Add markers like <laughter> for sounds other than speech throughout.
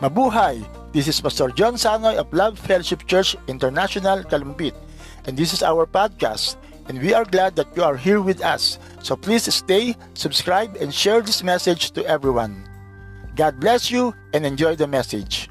Mabuhay! This is Pastor John Sanoy of Love Fellowship Church International, Kalumpit, and this is our podcast. And we are glad that you are here with us. So please stay, subscribe, and share this message to everyone. God bless you and enjoy the message.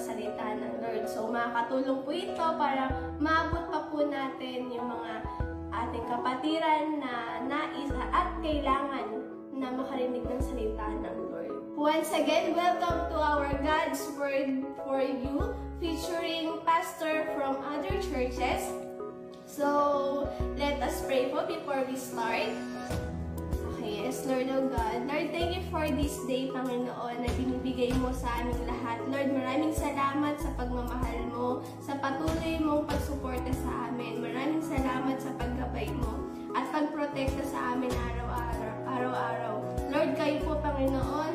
Salita ng Lord. So makakatulong po ito para maabot pa po natin yung mga ating kapatiran na nais at kailangan na makarinig ng salita ng Lord. Once again, welcome to our God's Word for You, featuring pastor from other churches. So, let us pray po before we start. Yes, Lord oh God. Lord, thank you for this day, Panginoon, na binibigay mo sa aming lahat. Lord, maraming salamat sa pagmamahal mo, sa patuloy mong pagsuporta sa amin. Maraming salamat sa paggabay mo at pagprotekta sa amin araw-araw. Lord, kayo po, Panginoon,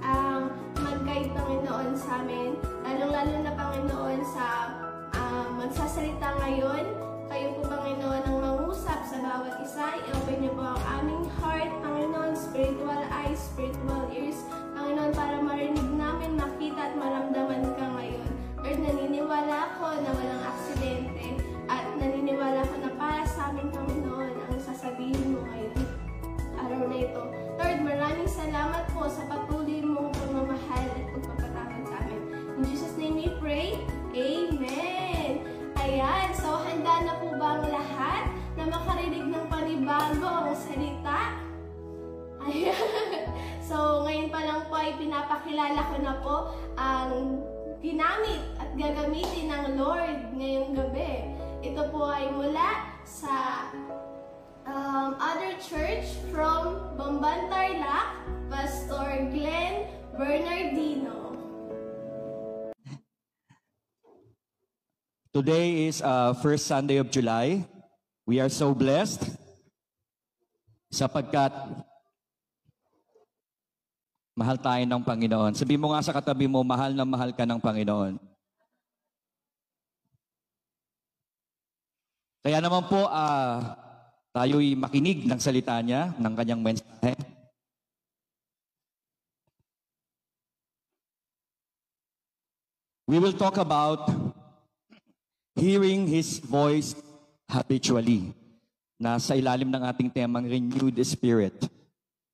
ang mag-guide, Panginoon, sa amin. Lalong-lalo na, Panginoon, sa uh, magsasalita ngayon. Kayo po, Panginoon, ang mangusap sa bawat isa. I-open niyo po ang aming heart, Panginoon, spiritual eyes, spiritual ears, Panginoon, para marinig namin, makita at maramdaman ka ngayon. Lord, naniniwala ako na walang aksidente at naniniwala ako na para sa amin, Panginoon, ang sasabihin mo ngayon. Araw na ito. Lord, maraming salamat po sa patuloy mong pagmamahal at pagpapatawad sa amin. In Jesus' name we pray. Amen! Ayan, so handa na po ba ang lahat na makarinig ng panibagong salita? Ayan. <laughs> So, ngayon pa lang po ay pinapakilala ko na po ang ginamit at gagamitin ng Lord ngayong gabi. Ito po ay mula sa um, other church from Bamban Tarlac, Pastor Glenn Bernardino. Today is uh, first Sunday of July. We are so blessed sapagkat mahal tayo ng Panginoon. Sabi mo nga sa katabi mo, mahal na mahal ka ng Panginoon. Kaya naman po, uh, tayo'y makinig ng salita niya, ng kanyang mensahe. We will talk about hearing His voice habitually na sa ilalim ng ating temang renewed spirit.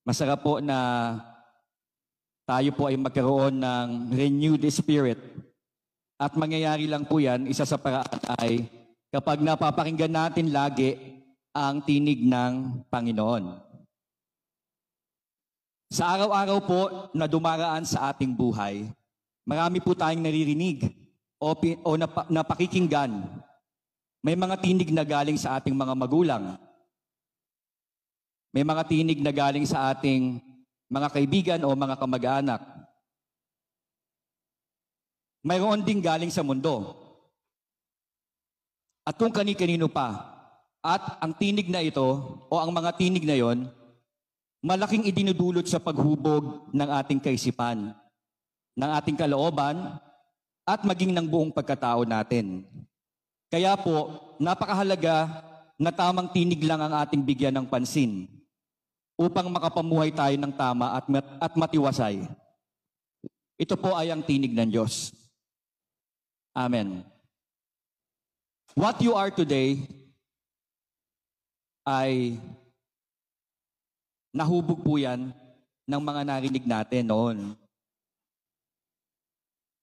Masarap po na tayo po ay magkaroon ng renewed spirit. At mangyayari lang po yan, isa sa paraan ay kapag napapakinggan natin lagi ang tinig ng Panginoon. Sa araw-araw po na dumaraan sa ating buhay, marami po tayong naririnig o, o nap- napakikinggan. May mga tinig na galing sa ating mga magulang. May mga tinig na galing sa ating mga kaibigan o mga kamag-anak. Mayroon ding galing sa mundo. At kung kani-kanino pa. At ang tinig na ito, o ang mga tinig na yon, malaking idinudulot sa paghubog ng ating kaisipan, ng ating kalooban, at maging ng buong pagkatao natin. Kaya po, napakahalaga na tamang tinig lang ang ating bigyan ng pansin upang makapamuhay tayo ng tama at, mat- at matiwasay. Ito po ay ang tinig ng Diyos. Amen. What you are today ay nahubog po yan ng mga narinig natin noon.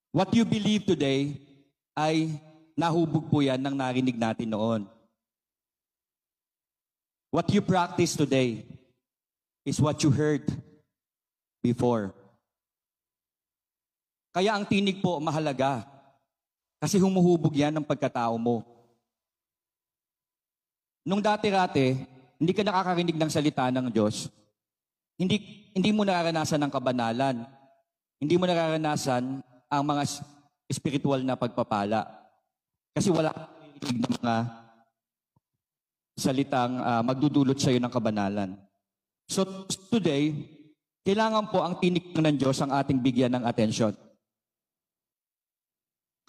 What you believe today ay nahubog po yan ng narinig natin noon. What you practice today is what you heard before. Kaya ang tinig po mahalaga kasi humuhubog yan ng pagkatao mo. Nung dati-rati, hindi ka nakakarinig ng salita ng Diyos, hindi, hindi mo nararanasan ng kabanalan. Hindi mo nararanasan ang mga spiritual na pagpapala. Kasi wala kang ng mga salitang uh, magdudulot sa iyo ng kabanalan. So today, kailangan po ang tinig ng Diyos ang ating bigyan ng atensyon.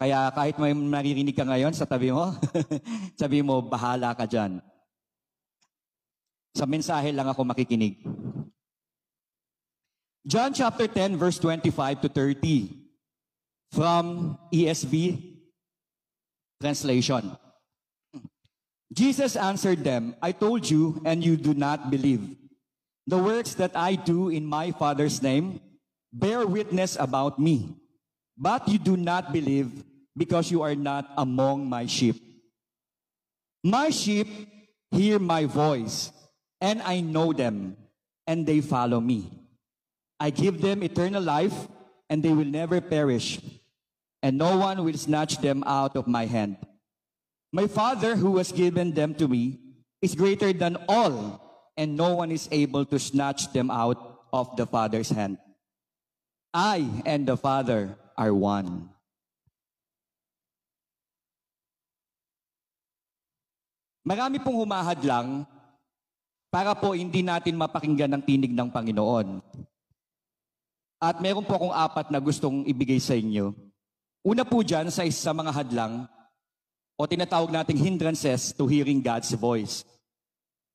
Kaya kahit may naririnig ka ngayon sa tabi mo, <laughs> sabi mo, bahala ka dyan. Sa mensahe lang ako makikinig. John chapter 10 verse 25 to 30. From ESV translation. Jesus answered them, I told you, and you do not believe. The works that I do in my Father's name bear witness about me, but you do not believe because you are not among my sheep. My sheep hear my voice, and I know them, and they follow me. I give them eternal life, and they will never perish, and no one will snatch them out of my hand. My Father, who has given them to me, is greater than all, and no one is able to snatch them out of the Father's hand. I and the Father are one. Marami pong humahad lang para po hindi natin mapakinggan ang tinig ng Panginoon. At meron po akong apat na gustong ibigay sa inyo. Una po dyan sa isa mga hadlang o tinatawag nating hindrances to hearing God's voice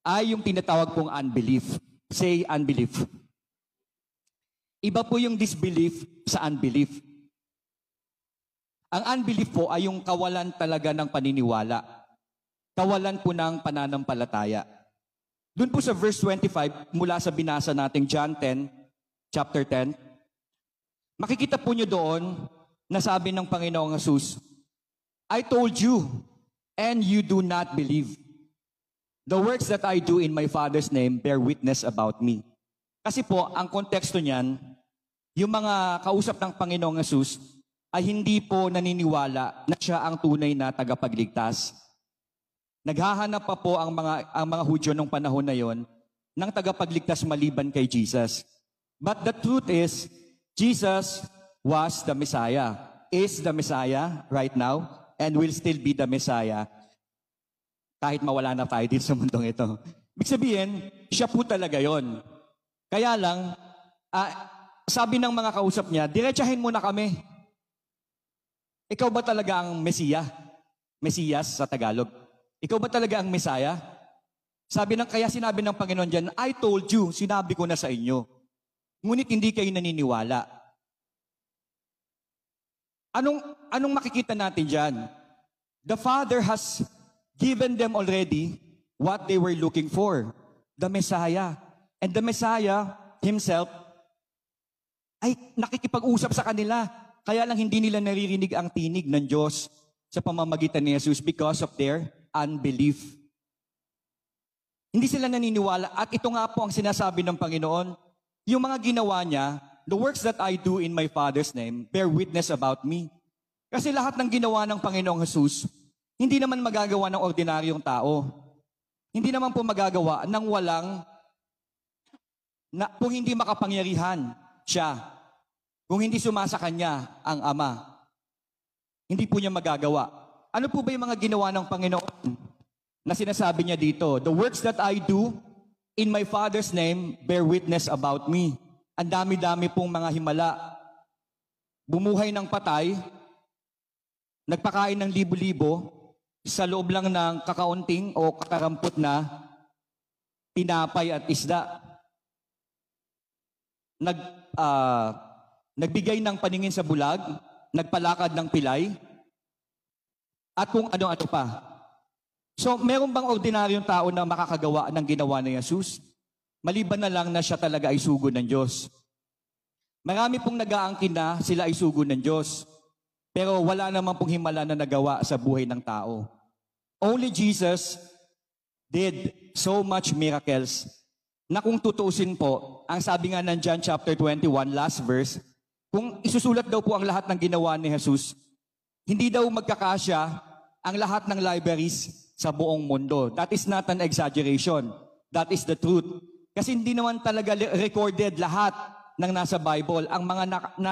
ay yung tinatawag pong unbelief. Say unbelief. Iba po yung disbelief sa unbelief. Ang unbelief po ay yung kawalan talaga ng paniniwala. Kawalan po ng pananampalataya. Doon po sa verse 25, mula sa binasa nating John 10, chapter 10, makikita po nyo doon na sabi ng Panginoong Jesus, I told you, and you do not believe. The works that I do in my Father's name bear witness about me. Kasi po, ang konteksto niyan, yung mga kausap ng Panginoong Jesus ay hindi po naniniwala na siya ang tunay na tagapagligtas. Naghahanap pa po ang mga, ang mga Hudyo nung panahon na yon ng tagapagligtas maliban kay Jesus. But the truth is, Jesus was the Messiah, is the Messiah right now, and will still be the Messiah kahit mawala na tayo dito sa mundong ito. Ibig sabihin, siya po talaga yon. Kaya lang, ah, sabi ng mga kausap niya, diretsahin mo na kami. Ikaw ba talaga ang Mesiya? Mesiyas sa Tagalog. Ikaw ba talaga ang Mesaya? Sabi ng, kaya sinabi ng Panginoon dyan, I told you, sinabi ko na sa inyo. Ngunit hindi kayo naniniwala. Anong, anong makikita natin dyan? The Father has given them already what they were looking for, the Messiah. And the Messiah himself ay nakikipag-usap sa kanila. Kaya lang hindi nila naririnig ang tinig ng Diyos sa pamamagitan ni Jesus because of their unbelief. Hindi sila naniniwala. At ito nga po ang sinasabi ng Panginoon. Yung mga ginawa niya, the works that I do in my Father's name bear witness about me. Kasi lahat ng ginawa ng Panginoong Jesus, hindi naman magagawa ng ordinaryong tao. Hindi naman po magagawa ng walang, na, kung hindi makapangyarihan siya, kung hindi sumasa kanya ang Ama. Hindi po niya magagawa. Ano po ba yung mga ginawa ng Panginoon na sinasabi niya dito? The works that I do in my Father's name bear witness about me. Ang dami-dami pong mga himala. Bumuhay ng patay, nagpakain ng libo-libo, sa loob lang ng kakaunting o kakarampot na tinapay at isda. Nag, uh, nagbigay ng paningin sa bulag, nagpalakad ng pilay, at kung ano-ano pa. So, meron bang ordinaryong tao na makakagawa ng ginawa ni Jesus? Maliban na lang na siya talaga ay sugo ng Diyos. Marami pong nag-aangkin na sila ay sugo ng Diyos. Pero wala naman pong himala na nagawa sa buhay ng tao. Only Jesus did so much miracles na kung tutuusin po, ang sabi nga ng John chapter 21, last verse, kung isusulat daw po ang lahat ng ginawa ni Jesus, hindi daw magkakasya ang lahat ng libraries sa buong mundo. That is not an exaggeration. That is the truth. Kasi hindi naman talaga recorded lahat ng nasa Bible. Ang mga, na, na,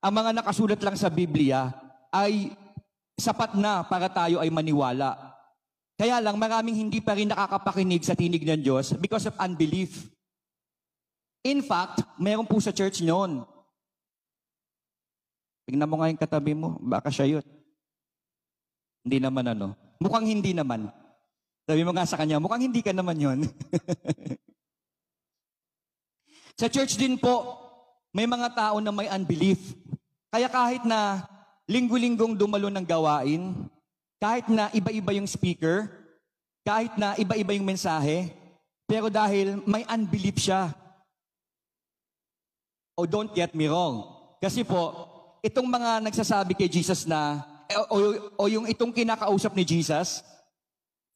ang mga nakasulat lang sa Biblia ay sapat na para tayo ay maniwala. Kaya lang maraming hindi pa rin nakakapakinig sa tinig ng Diyos because of unbelief. In fact, meron po sa church noon. Tingnan mo nga yung katabi mo, baka siya yun. Hindi naman ano. Mukhang hindi naman. Sabi mo nga sa kanya, mukhang hindi ka naman yun. <laughs> sa church din po, may mga tao na may unbelief. Kaya kahit na linggo-linggong dumalo ng gawain, kahit na iba-iba yung speaker, kahit na iba-iba yung mensahe, pero dahil may unbelief siya. Oh, don't get me wrong. Kasi po, itong mga nagsasabi kay Jesus na, eh, o, o, o yung itong kinakausap ni Jesus,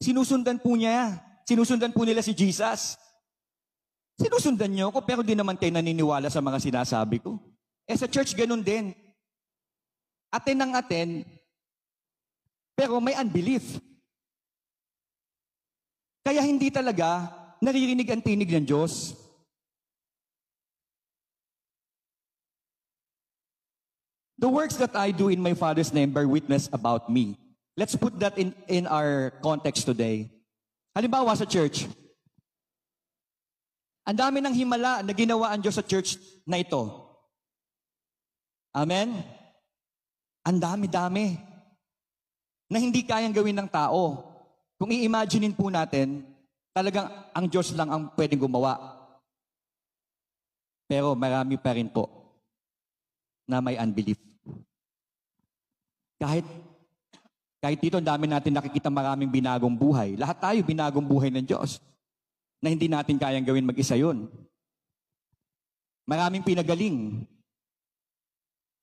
sinusundan po niya. Sinusundan po nila si Jesus. Sinusundan niyo ako, pero di naman kayo naniniwala sa mga sinasabi ko. Eh sa church, ganun din. Aten ng aten, pero may unbelief. Kaya hindi talaga naririnig ang tinig ng Diyos. The works that I do in my Father's name bear witness about me. Let's put that in, in our context today. Halimbawa sa church, ang dami ng himala na ginawa ang Diyos sa church na ito. Amen? Ang dami-dami na hindi kayang gawin ng tao. Kung i-imaginein po natin, talagang ang Diyos lang ang pwedeng gumawa. Pero marami pa rin po na may unbelief. Kahit kahit dito, ang dami natin nakikita maraming binagong buhay. Lahat tayo binagong buhay ng Diyos na hindi natin kayang gawin mag-isa yun. Maraming pinagaling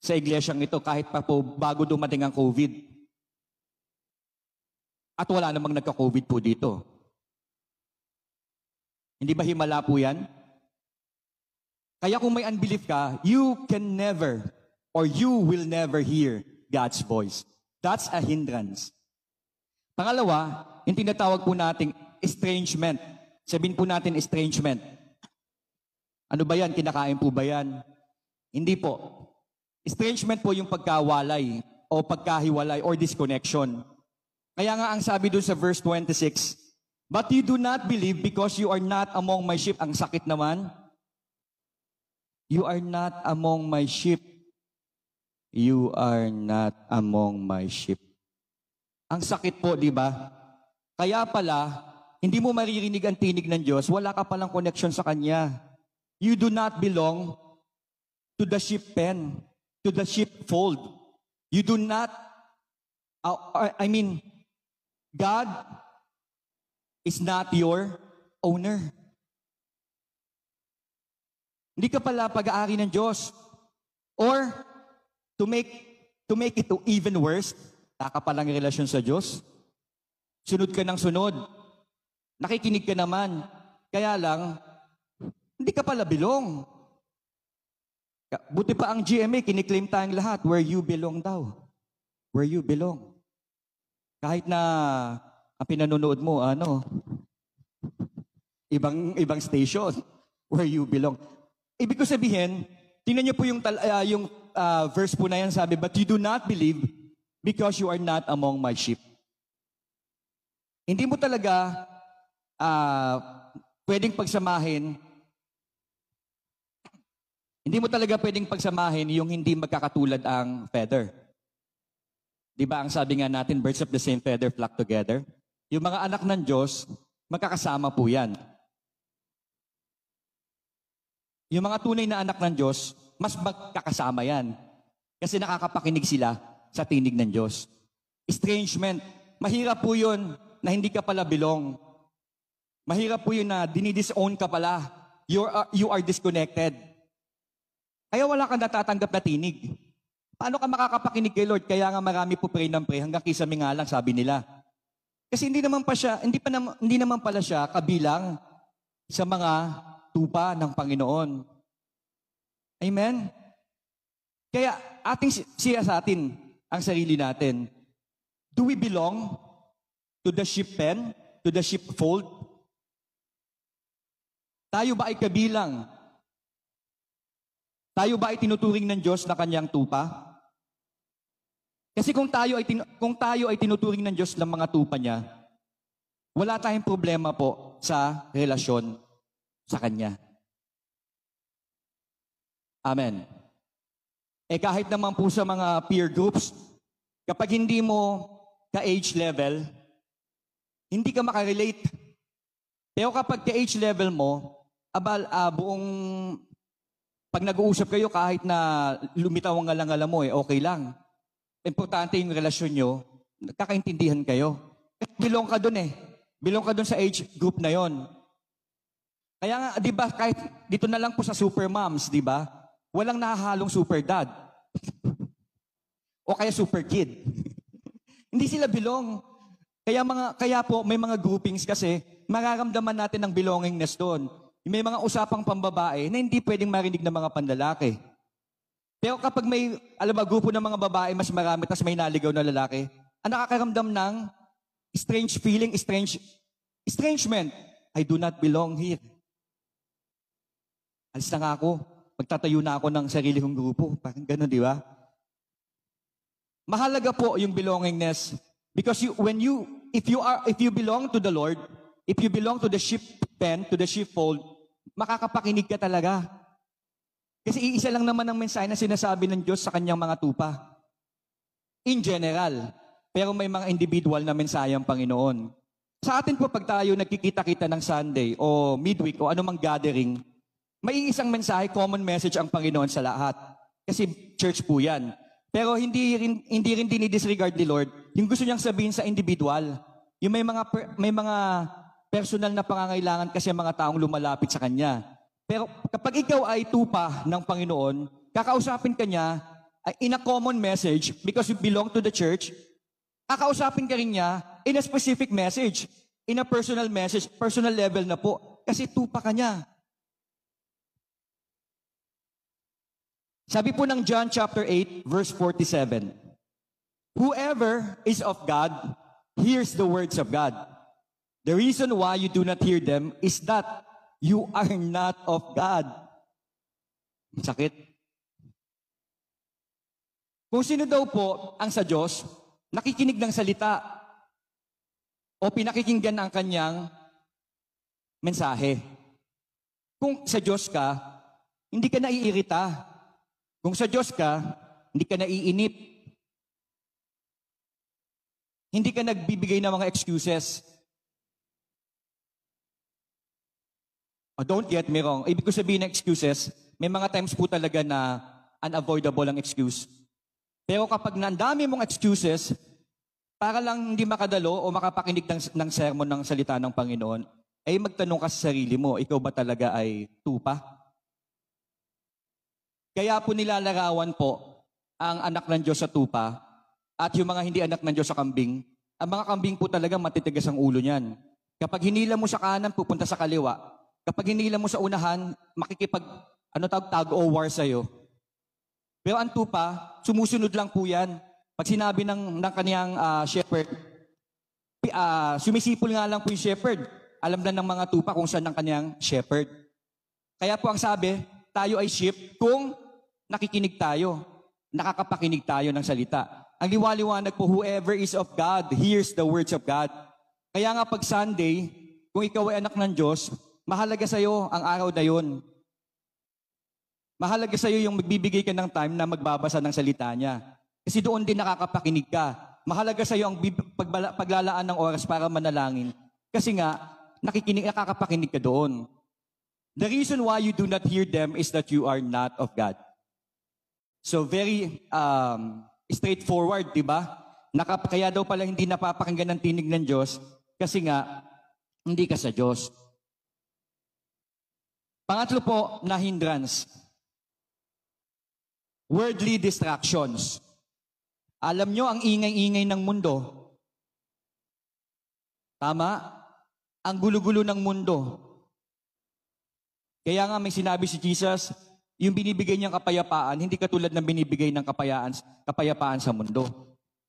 sa iglesyang ito kahit pa po bago dumating ang COVID. At wala namang nagka-COVID po dito. Hindi ba himala po yan? Kaya kung may unbelief ka, you can never or you will never hear God's voice. That's a hindrance. Pangalawa, yung tinatawag po nating estrangement. Sabihin po natin estrangement. Ano ba yan? Kinakain po ba yan? Hindi po. Estrangement po yung pagkawalay o pagkahiwalay or disconnection. Kaya nga ang sabi doon sa verse 26, But you do not believe because you are not among my sheep. Ang sakit naman. You are not among my sheep you are not among my sheep. Ang sakit po, di ba? Kaya pala, hindi mo maririnig ang tinig ng Diyos, wala ka palang connection sa Kanya. You do not belong to the sheep pen, to the sheepfold. You do not, uh, I mean, God is not your owner. Hindi ka pala pag-aari ng Diyos. Or, To make, to make it even worse, nakapalang relasyon sa Diyos. Sunod ka ng sunod. Nakikinig ka naman. Kaya lang, hindi ka pala bilong. Buti pa ang GMA, kiniklaim tayong lahat, where you belong daw. Where you belong. Kahit na ang pinanonood mo, ano, ibang ibang station, <laughs> where you belong. Ibig ko sabihin, tingnan niyo po yung, uh, yung uh, verse po na yan sabi, But you do not believe because you are not among my sheep. Hindi mo talaga uh, pwedeng pagsamahin hindi mo talaga pwedeng pagsamahin yung hindi magkakatulad ang feather. Di ba ang sabi nga natin, birds of the same feather flock together? Yung mga anak ng Diyos, magkakasama po yan. Yung mga tunay na anak ng Diyos, mas magkakasama yan. Kasi nakakapakinig sila sa tinig ng Diyos. Estrangement. Mahirap po yun na hindi ka pala belong. Mahirap po yun na dinidisown ka pala. You're, uh, you are disconnected. Kaya wala kang natatanggap na tinig. Paano ka makakapakinig kay Lord? Kaya nga marami po pray ng pray hanggang kisame nga lang, sabi nila. Kasi hindi naman pa siya, hindi, pa naman, hindi naman pala siya kabilang sa mga tupa ng Panginoon. Amen? Kaya ating siya sa atin ang sarili natin. Do we belong to the sheep pen, to the sheepfold? Tayo ba ay kabilang? Tayo ba ay tinuturing ng Diyos na kanyang tupa? Kasi kung tayo ay tin- kung tayo ay tinuturing ng Diyos ng mga tupa niya, wala tayong problema po sa relasyon sa kanya. Amen. Eh kahit naman po sa mga peer groups, kapag hindi mo ka-age level, hindi ka makarelate. Pero kapag ka-age level mo, abal, uh, buong, pag nag-uusap kayo kahit na lumitaw ang ngalang mo, eh, okay lang. importante yung relasyon nyo, nagkakaintindihan kayo. Kasi belong ka dun eh. Belong ka dun sa age group na yon. Kaya nga, di ba, kahit dito na lang po sa super moms, di ba? Walang nahahalong super dad. <laughs> o kaya super kid. <laughs> Hindi sila belong. Kaya mga kaya po may mga groupings kasi mararamdaman natin ang belongingness doon. May mga usapang pambabae na hindi pwedeng marinig ng mga panlalaki. Pero kapag may, alam ba, grupo ng mga babae mas marami, tapos may naligaw na lalaki, ang nakakaramdam ng strange feeling, strange, estrangement. I do not belong here. Alis na nga ako. Magtatayo na ako ng sarili kong grupo. Parang ganun, di ba? Mahalaga po yung belongingness because you, when you, if you are, if you belong to the Lord, if you belong to the sheep pen, to the sheepfold, makakapakinig ka talaga. Kasi iisa lang naman ang mensahe na sinasabi ng Diyos sa kanyang mga tupa. In general. Pero may mga individual na mensahe ang Panginoon. Sa atin po, pag tayo nagkikita-kita ng Sunday o midweek o anumang gathering, may isang mensahe, common message ang Panginoon sa lahat. Kasi church po yan. Pero hindi rin, hindi rin dinidisregard ni Lord yung gusto niyang sabihin sa individual. Yung may mga, per, may mga personal na pangangailangan kasi ang mga taong lumalapit sa Kanya. Pero kapag ikaw ay tupa ng Panginoon, kakausapin ka niya in a common message because you belong to the church, kakausapin ka rin niya in a specific message, in a personal message, personal level na po, kasi tupa ka niya. Sabi po ng John chapter 8, verse 47, Whoever is of God hears the words of God. The reason why you do not hear them is that you are not of God. Sakit. Kung sino daw po ang sa Diyos, nakikinig ng salita o pinakikinggan ang kanyang mensahe. Kung sa Diyos ka, hindi ka naiirita. Kung sa Diyos ka, hindi ka naiinip. Hindi ka nagbibigay ng mga excuses. Oh, don't get me wrong. Ibig ko sabihin ng excuses, may mga times po talaga na unavoidable ang excuse. Pero kapag nandami mong excuses, para lang hindi makadalo o makapakinig ng, ng sermon ng salita ng Panginoon, ay magtanong ka sa sarili mo, ikaw ba talaga ay tupa? Kaya po nilalarawan po ang anak ng Diyos sa tupa at yung mga hindi anak ng Diyos sa kambing. Ang mga kambing po talaga matitigas ang ulo niyan. Kapag hinila mo sa kanan, pupunta sa kaliwa. Kapag hinila mo sa unahan, makikipag, ano tawag, tag o war sa'yo. Pero ang tupa, sumusunod lang po yan. Pag sinabi ng, ng kaniyang uh, shepherd, uh, sumisipol nga lang po yung shepherd. Alam na ng mga tupa kung saan ang kaniyang shepherd. Kaya po ang sabi, tayo ay sheep kung nakikinig tayo, nakakapakinig tayo ng salita. Ang liwaliwanag po, whoever is of God hears the words of God. Kaya nga pag Sunday, kung ikaw ay anak ng Diyos, mahalaga sa iyo ang araw na yun. Mahalaga sa iyo yung magbibigay ka ng time na magbabasa ng salita niya. Kasi doon din nakakapakinig ka. Mahalaga sa iyo ang paglalaan ng oras para manalangin. Kasi nga, nakikinig, nakakapakinig ka doon. The reason why you do not hear them is that you are not of God. So very um, straightforward, di ba? Nakap kaya daw pala hindi napapakinggan ng tinig ng Diyos kasi nga hindi ka sa Diyos. Pangatlo po na hindrance. Worldly distractions. Alam nyo ang ingay-ingay ng mundo. Tama? Ang gulo-gulo ng mundo. Kaya nga may sinabi si Jesus, yung binibigay niyang kapayapaan, hindi katulad ng binibigay ng kapayaan, kapayapaan sa mundo.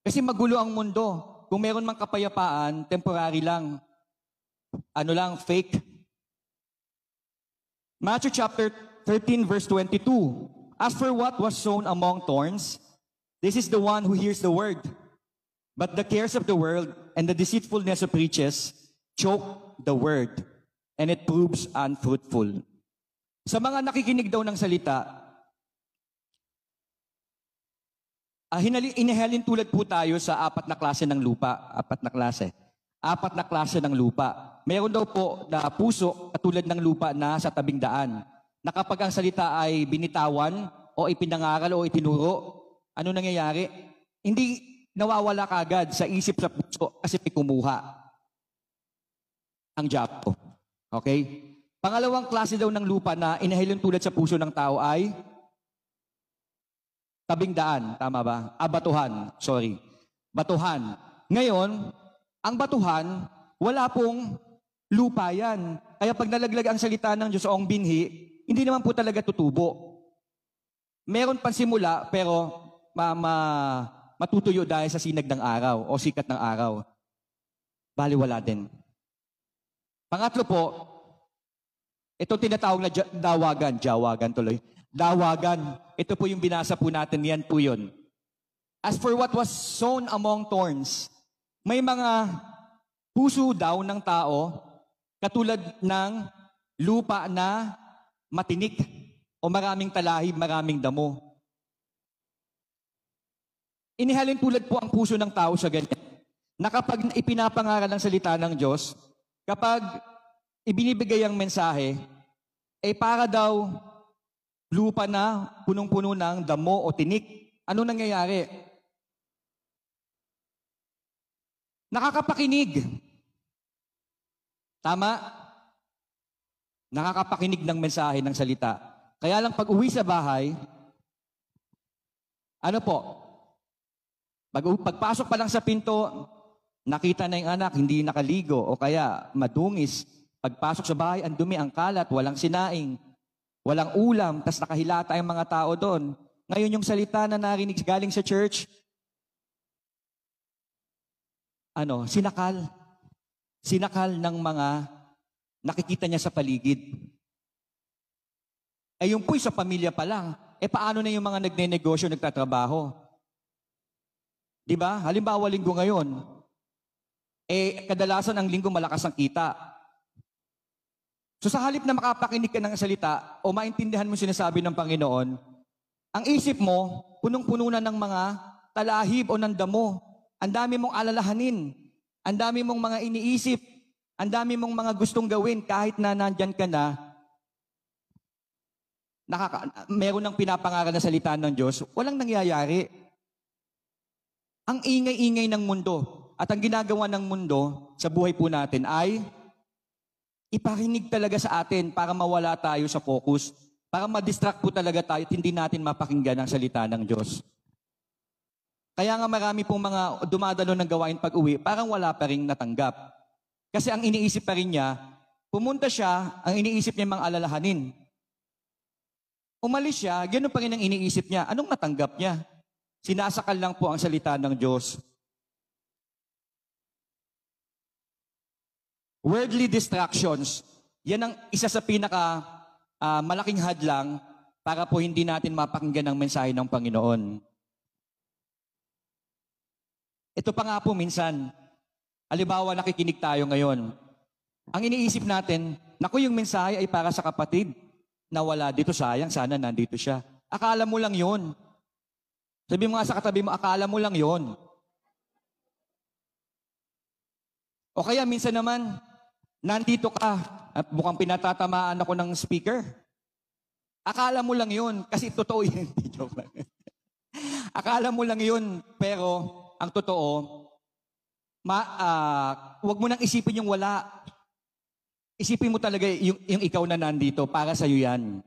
Kasi magulo ang mundo. Kung meron mang kapayapaan, temporary lang. Ano lang, fake. Matthew chapter 13 verse 22. As for what was sown among thorns, this is the one who hears the word. But the cares of the world and the deceitfulness of riches choke the word, and it proves unfruitful. Sa mga nakikinig daw ng salita, uh, hinali, inihalin tulad po tayo sa apat na klase ng lupa. Apat na klase. Apat na klase ng lupa. Meron daw po na puso katulad ng lupa na sa tabing daan. Na kapag ang salita ay binitawan o ipinangaral o itinuro, ano nangyayari? hindi nawawala kagad sa isip sa puso kasi may kumuha ang Diablo. Okay? Pangalawang klase daw ng lupa na inahilon tulad sa puso ng tao ay tabing daan. Tama ba? Ah, batuhan. Sorry. Batuhan. Ngayon, ang batuhan, wala pong lupa yan. Kaya pag nalaglag ang salita ng Diyos o ang binhi, hindi naman po talaga tutubo. Meron pang simula, pero ma, ma, matutuyo dahil sa sinag ng araw o sikat ng araw. Baliwala din. Pangatlo po, ito tinatawag na dawagan, jawagan tuloy. Dawagan, ito po yung binasa po natin, yan po yun. As for what was sown among thorns, may mga puso daw ng tao katulad ng lupa na matinik o maraming talahib, maraming damo. Inihalin tulad po ang puso ng tao sa ganyan. Na kapag ipinapangaral ng salita ng Diyos, kapag ibinibigay ang mensahe, ay para daw lupa na punong-puno ng damo o tinik. Ano nangyayari? Nakakapakinig. Tama? Nakakapakinig ng mensahe ng salita. Kaya lang pag uwi sa bahay, ano po? Pag, pagpasok pa lang sa pinto, nakita na yung anak, hindi nakaligo o kaya madungis. Pagpasok sa bahay, ang dumi, ang kalat, walang sinaing, walang ulam, tas nakahilata yung mga tao doon. Ngayon yung salita na narinig galing sa church, ano, sinakal. Sinakal ng mga nakikita niya sa paligid. Eh yung po'y sa pamilya pa lang. Eh paano na yung mga nagne-negosyo, nagtatrabaho? Di ba? Halimbawa, linggo ngayon. Eh, kadalasan ang linggo malakas ang kita. So sa halip na makapakinig ka ng salita o maintindihan mo sinasabi ng Panginoon, ang isip mo, punong-puno na ng mga talahib o ng damo. Ang dami mong alalahanin. Ang dami mong mga iniisip. Ang dami mong mga gustong gawin kahit na nandyan ka na. Nakaka, meron ng pinapangaral na salita ng Diyos, walang nangyayari. Ang ingay-ingay ng mundo at ang ginagawa ng mundo sa buhay po natin ay ipakinig talaga sa atin para mawala tayo sa focus, para ma-distract po talaga tayo at hindi natin mapakinggan ang salita ng Diyos. Kaya nga marami pong mga dumadalo ng gawain pag-uwi, parang wala pa rin natanggap. Kasi ang iniisip pa rin niya, pumunta siya, ang iniisip niya mga alalahanin. Umalis siya, ganoon pa rin ang iniisip niya. Anong natanggap niya? Sinasakal lang po ang salita ng Diyos. Worldly distractions, yan ang isa sa pinaka ah, malaking hadlang para po hindi natin mapakinggan ang mensahe ng Panginoon. Ito pa nga po minsan, alibawa nakikinig tayo ngayon. Ang iniisip natin, naku yung mensahe ay para sa kapatid na wala dito, sayang, sana nandito siya. Akala mo lang yon. Sabi mo nga sa katabi mo, akala mo lang yon. O kaya minsan naman, nandito ka at mukhang pinatatamaan ako ng speaker. Akala mo lang yun, kasi totoo <laughs> yun. Akala mo lang yun, pero ang totoo, ma, ah, wag mo nang isipin yung wala. Isipin mo talaga yung, yung ikaw na nandito, para sa'yo yan.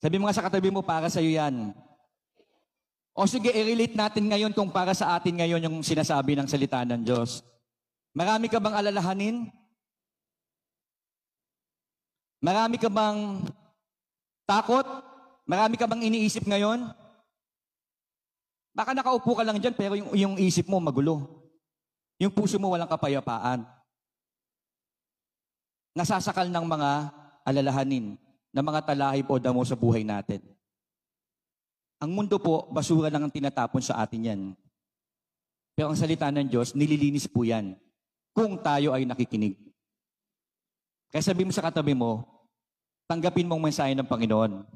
Sabi mo nga sa katabi mo, para sa'yo yan. O sige, i-relate natin ngayon kung para sa atin ngayon yung sinasabi ng salita ng Diyos. Marami ka bang alalahanin? Marami ka bang takot? Marami ka bang iniisip ngayon? Baka nakaupo ka lang dyan pero yung, yung isip mo magulo. Yung puso mo walang kapayapaan. Nasasakal ng mga alalahanin, ng mga talahib o damo sa buhay natin. Ang mundo po, basura lang ang tinatapon sa atin yan. Pero ang salita ng Diyos, nililinis po yan kung tayo ay nakikinig. Kaya sabi mo sa katabi mo, tanggapin mong mensahe ng Panginoon.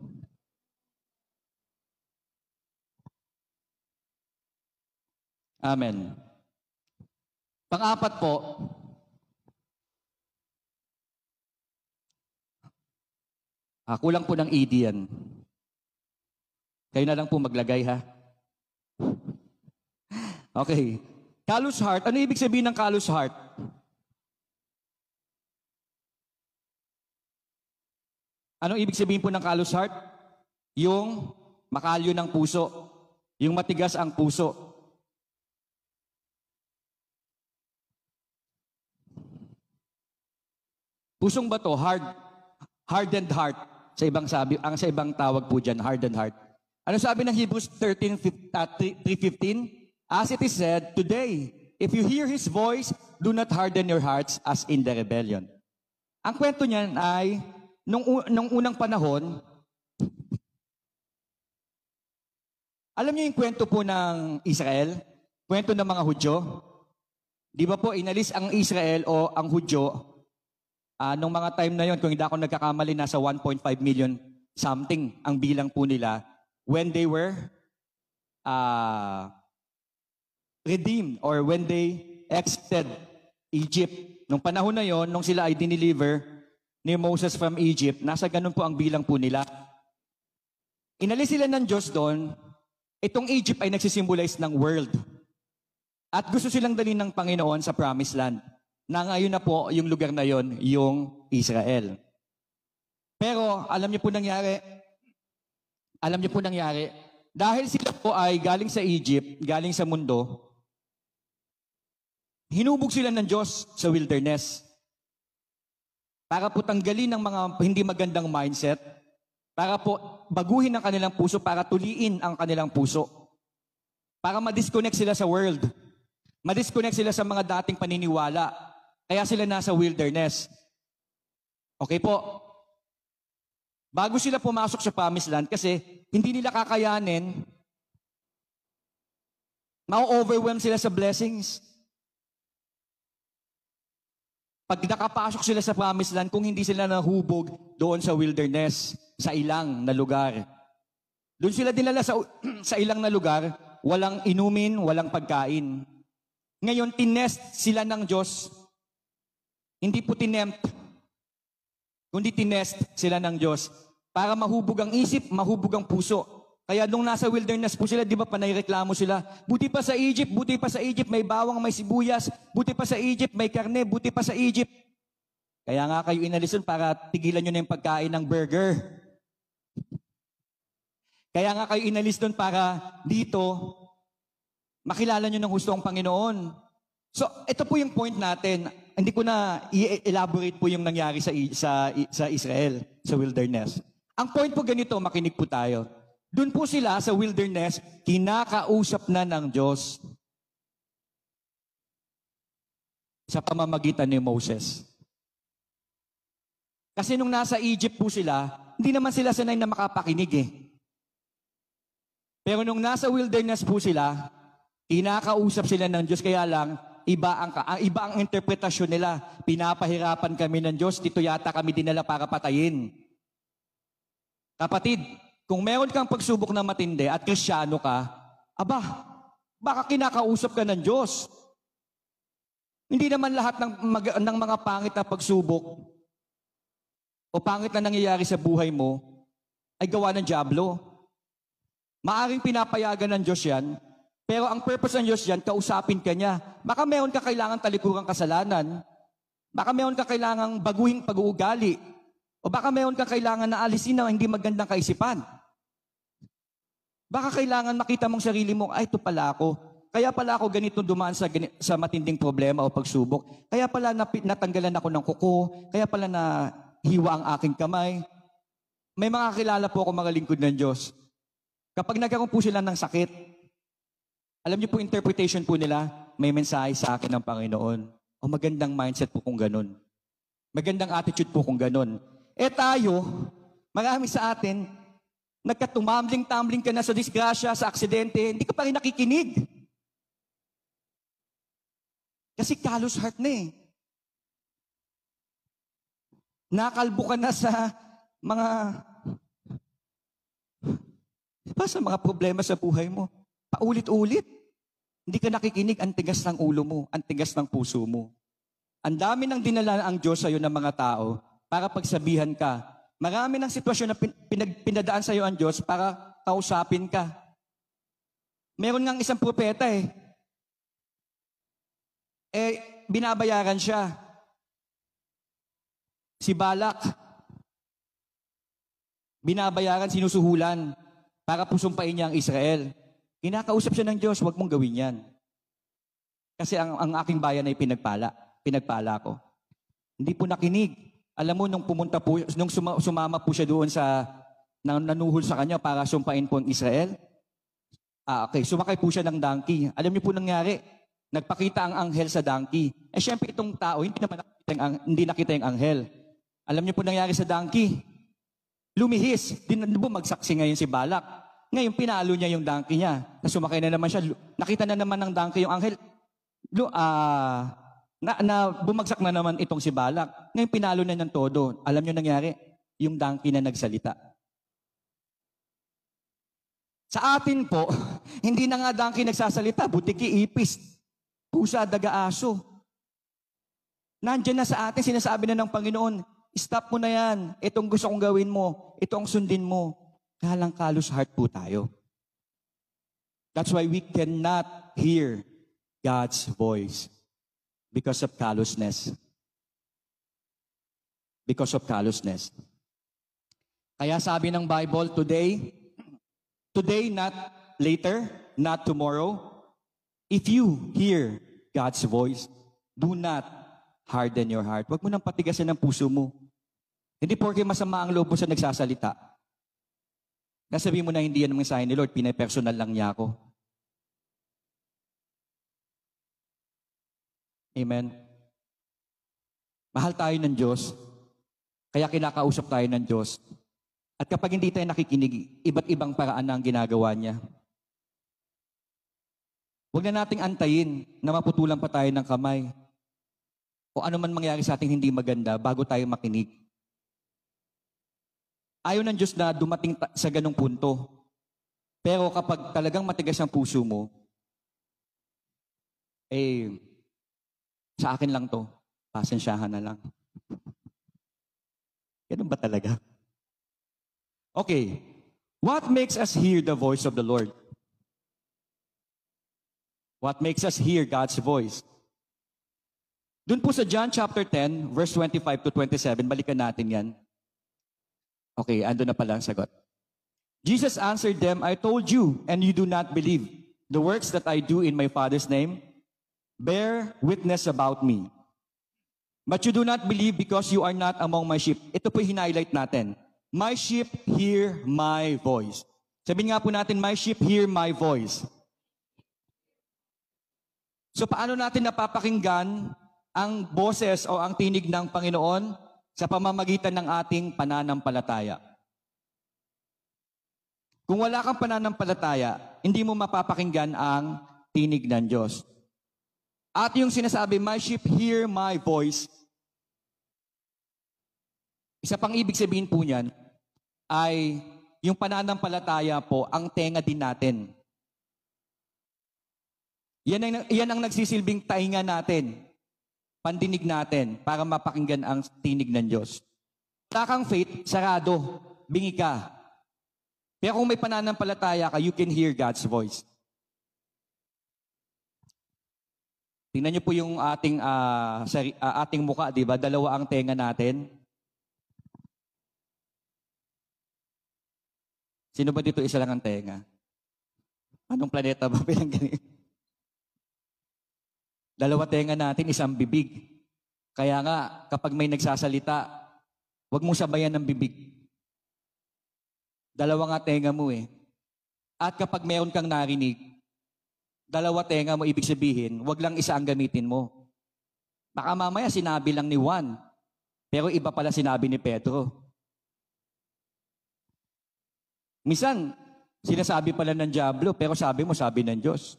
Amen. Pang-apat po, ah, kulang po ng ED yan. Kayo na lang po maglagay ha. <laughs> Okay. Callous heart. Ano ibig sabihin ng callous heart? Anong ibig sabihin po ng callous heart? Yung makalyo ng puso. Yung matigas ang puso. Pusong ba to? Hard. Hardened heart. Sa ibang sabi, ang sa ibang tawag po dyan, hardened heart. Ano sabi ng Hebrews 13, fif- uh, 3.15? As it is said, Today, if you hear His voice, do not harden your hearts as in the rebellion. Ang kwento niyan ay, nung, nung unang panahon, alam niyo yung kwento po ng Israel? Kwento ng mga Hudyo? Di ba po, inalis ang Israel o ang Hudyo Ah, nung mga time na yon, kung hindi ako nagkakamali, nasa 1.5 million something ang bilang po nila when they were ah, redeemed or when they exited Egypt. Nung panahon na yon, nung sila ay dineliver ni Moses from Egypt, nasa ganun po ang bilang po nila. Inalis sila ng Diyos doon, itong Egypt ay nagsisimbolize ng world. At gusto silang dalhin ng Panginoon sa promised land na ngayon na po yung lugar na yon, yung Israel. Pero alam niyo po nangyari, alam niyo po nangyari, dahil sila po ay galing sa Egypt, galing sa mundo, hinubog sila ng Diyos sa wilderness. Para po tanggalin ng mga hindi magandang mindset, para po baguhin ang kanilang puso, para tuliin ang kanilang puso. Para ma-disconnect sila sa world. Ma-disconnect sila sa mga dating paniniwala. Kaya sila nasa wilderness. Okay po. Bago sila pumasok sa promised land kasi hindi nila kakayanin, ma-overwhelm sila sa blessings. Pag nakapasok sila sa promised land, kung hindi sila nahubog doon sa wilderness, sa ilang na lugar. Doon sila dinala sa, <clears throat> sa ilang na lugar, walang inumin, walang pagkain. Ngayon, tinest sila ng Diyos hindi po tinempt, kundi tinest sila ng Diyos para mahubog ang isip, mahubog ang puso. Kaya nung nasa wilderness po sila, di ba panayreklamo sila, buti pa sa Egypt, buti pa sa Egypt, may bawang, may sibuyas, buti pa sa Egypt, may karne, buti pa sa Egypt. Kaya nga kayo inalisun para tigilan nyo na yung pagkain ng burger. Kaya nga kayo inalis doon para dito, makilala nyo ng gusto ang Panginoon. So, ito po yung point natin hindi ko na i-elaborate po yung nangyari sa, sa, sa Israel, sa wilderness. Ang point po ganito, makinig po tayo. Doon po sila sa wilderness, kinakausap na ng Diyos sa pamamagitan ni Moses. Kasi nung nasa Egypt po sila, hindi naman sila sanay na makapakinig eh. Pero nung nasa wilderness po sila, kinakausap sila ng Diyos, kaya lang, Iba ang, ang iba ang interpretasyon nila. Pinapahirapan kami ng Diyos, dito yata kami dinala para patayin. Kapatid, kung meron kang pagsubok na matindi at krisyano ka, aba, baka kinakausap ka ng Diyos. Hindi naman lahat ng, mag, ng mga pangit na pagsubok o pangit na nangyayari sa buhay mo ay gawa ng Diablo. Maaring pinapayagan ng Diyos yan pero ang purpose ng Diyos yan, kausapin ka niya. Baka meron ka kailangan talikurang kasalanan. Baka meron ka kailangan baguhin pag-uugali. O baka meron ka kailangan na alisin na hindi magandang kaisipan. Baka kailangan makita mong sarili mo, ay, ito pala ako. Kaya pala ako ganito dumaan sa, sa matinding problema o pagsubok. Kaya pala napit, natanggalan ako ng kuko. Kaya pala na hiwa ang aking kamay. May mga kilala po ako mga lingkod ng Diyos. Kapag nagkaroon po sila ng sakit, alam niyo po interpretation po nila, may mensahe sa akin ng Panginoon. O magandang mindset po kung ganun. Magandang attitude po kung ganun. Eh tayo, marami sa atin, nagkatumambling-tumbling ka na sa disgrasya, sa aksidente, hindi ka pa rin nakikinig. Kasi callous heart na eh. Nakalbo ka na sa mga Diba sa mga problema sa buhay mo? Paulit-ulit. Hindi ka nakikinig, ang tigas ng ulo mo, ang tigas ng puso mo. Ang dami ng dinala ang Diyos sa iyo ng mga tao para pagsabihan ka. Marami ng sitwasyon na pinag, pinadaan sa iyo ang Diyos para kausapin ka. Meron ngang isang propeta eh. eh, binabayaran siya. Si Balak, binabayaran, sinusuhulan para pusumpain niya ang Israel. Kinakausap siya ng Diyos, huwag mong gawin yan. Kasi ang, ang aking bayan ay pinagpala. Pinagpala ko. Hindi po nakinig. Alam mo, nung pumunta po, nung suma, sumama po siya doon sa, nang nanuhol sa kanya para sumpain po ang Israel, ah, okay, sumakay po siya ng donkey. Alam niyo po nangyari, nagpakita ang anghel sa donkey. Eh syempre itong tao, hindi naman nakita yung, hindi nakita yung anghel. Alam niyo po nangyari sa donkey, lumihis. Din, bumagsaksi ngayon si Balak. Ngayon, pinalo niya yung donkey niya. Sumakay na naman siya. Nakita na naman ng donkey yung anghel. Lu, ah, na, na bumagsak na naman itong si Balak. Ngayon, pinalo na ng todo. Alam niyo nangyari? Yung donkey na nagsalita. Sa atin po, <laughs> hindi na nga donkey nagsasalita, butiki ipis, pusa, daga-aso. Nandiyan na sa atin, sinasabi na ng Panginoon, stop mo na yan. Itong gusto kong gawin mo, ito ang sundin mo. Kalang kalos heart po tayo. That's why we cannot hear God's voice because of callousness. Because of callousness. Kaya sabi ng Bible, today, today, not later, not tomorrow, if you hear God's voice, do not harden your heart. Huwag mo nang patigasan ng puso mo. Hindi porke masama ang loob mo sa nagsasalita. Nasabi mo na hindi yan ang mensahe ni Lord, pinapersonal lang niya ako. Amen. Mahal tayo ng Diyos, kaya kinakausap tayo ng Diyos. At kapag hindi tayo nakikinig, iba't ibang paraan ang ginagawa niya. Huwag na nating antayin na maputulan pa tayo ng kamay. O ano man mangyari sa ating hindi maganda bago tayo makinig. Ayaw ng Diyos na dumating sa ganong punto. Pero kapag talagang matigas ang puso mo, eh, sa akin lang to, pasensyahan na lang. Ganun ba talaga? Okay. What makes us hear the voice of the Lord? What makes us hear God's voice? Doon po sa John chapter 10, verse 25 to 27, balikan natin yan. Okay, ando na pala ang sagot. Jesus answered them, I told you, and you do not believe. The works that I do in my Father's name bear witness about me. But you do not believe because you are not among my sheep. Ito po highlight natin. My sheep hear my voice. Sabihin nga po natin, my sheep hear my voice. So paano natin napapakinggan ang boses o ang tinig ng Panginoon sa pamamagitan ng ating pananampalataya? Kung wala kang pananampalataya, hindi mo mapapakinggan ang tinig ng Diyos. At yung sinasabi, my sheep hear my voice, isa pang ibig sabihin po niyan ay yung pananampalataya po, ang tenga din natin. Yan ang, yan ang nagsisilbing tainga natin, pandinig natin, para mapakinggan ang tinig ng Diyos. Takang faith, sarado, bingi ka. Pero kung may pananampalataya ka, you can hear God's voice. Tingnan niyo po yung ating ah, sari- ah, ating muka, 'di ba? Dalawa ang tenga natin. Sino ba dito isa lang ang tenga? Anong planeta ba <laughs> pinanggaling? Dalawa tenga natin, isang bibig. Kaya nga, kapag may nagsasalita, huwag mong sabayan ng bibig. Dalawa nga tenga mo eh. At kapag meron kang narinig, dalawa tenga mo ibig sabihin, wag lang isa ang gamitin mo. Baka mamaya sinabi lang ni Juan, pero iba pala sinabi ni Pedro. Misan, sinasabi pala ng Diablo, pero sabi mo, sabi ng Diyos.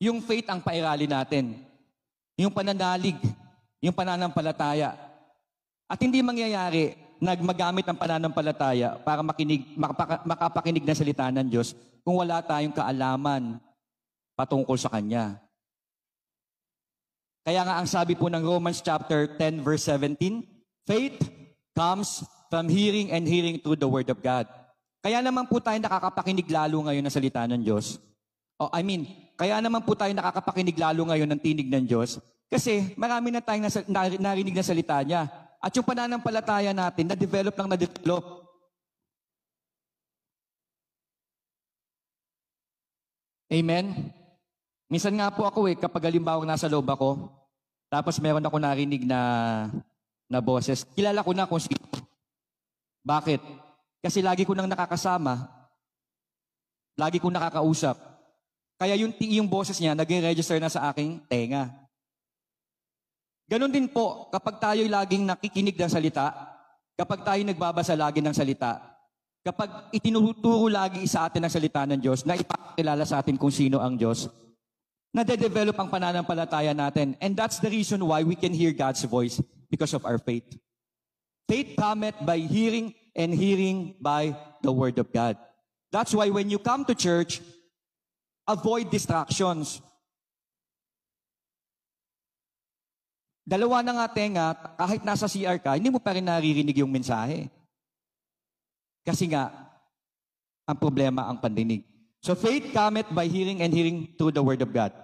Yung faith ang pairali natin. Yung pananalig, yung pananampalataya. At hindi mangyayari na magamit ang pananampalataya para makinig, makapaka- makapakinig ng salita ng Diyos kung wala tayong kaalaman patungkol sa Kanya. Kaya nga ang sabi po ng Romans chapter 10 verse 17, faith comes from hearing and hearing through the Word of God. Kaya naman po tayo nakakapakinig lalo ngayon ng salita ng Diyos. Oh, I mean, kaya naman po tayo nakakapakinig lalo ngayon ng tinig ng Diyos kasi marami na tayong nasa, nar- narinig na salita niya. At yung pananampalataya natin, na-develop lang na-develop. Amen? Minsan nga po ako eh, kapag halimbawa nasa loob ako, tapos meron ako narinig na, na boses, kilala ko na kung sino. Bakit? Kasi lagi ko nang nakakasama, lagi ko nakakausap. Kaya yung, yung boses niya, nag-register na sa aking tenga. Ganon din po, kapag tayo'y laging nakikinig ng salita, kapag tayo nagbabasa lagi ng salita, kapag itinuturo lagi sa atin ang salita ng Diyos, na ipakilala sa atin kung sino ang Diyos, nade-develop ang pananampalataya natin. And that's the reason why we can hear God's voice because of our faith. Faith cometh by hearing and hearing by the word of God. That's why when you come to church, avoid distractions. Dalawa na nga tenga, kahit nasa CR ka, hindi mo pa rin naririnig yung mensahe. Kasi nga, ang problema ang pandinig. So faith cometh by hearing and hearing through the word of God.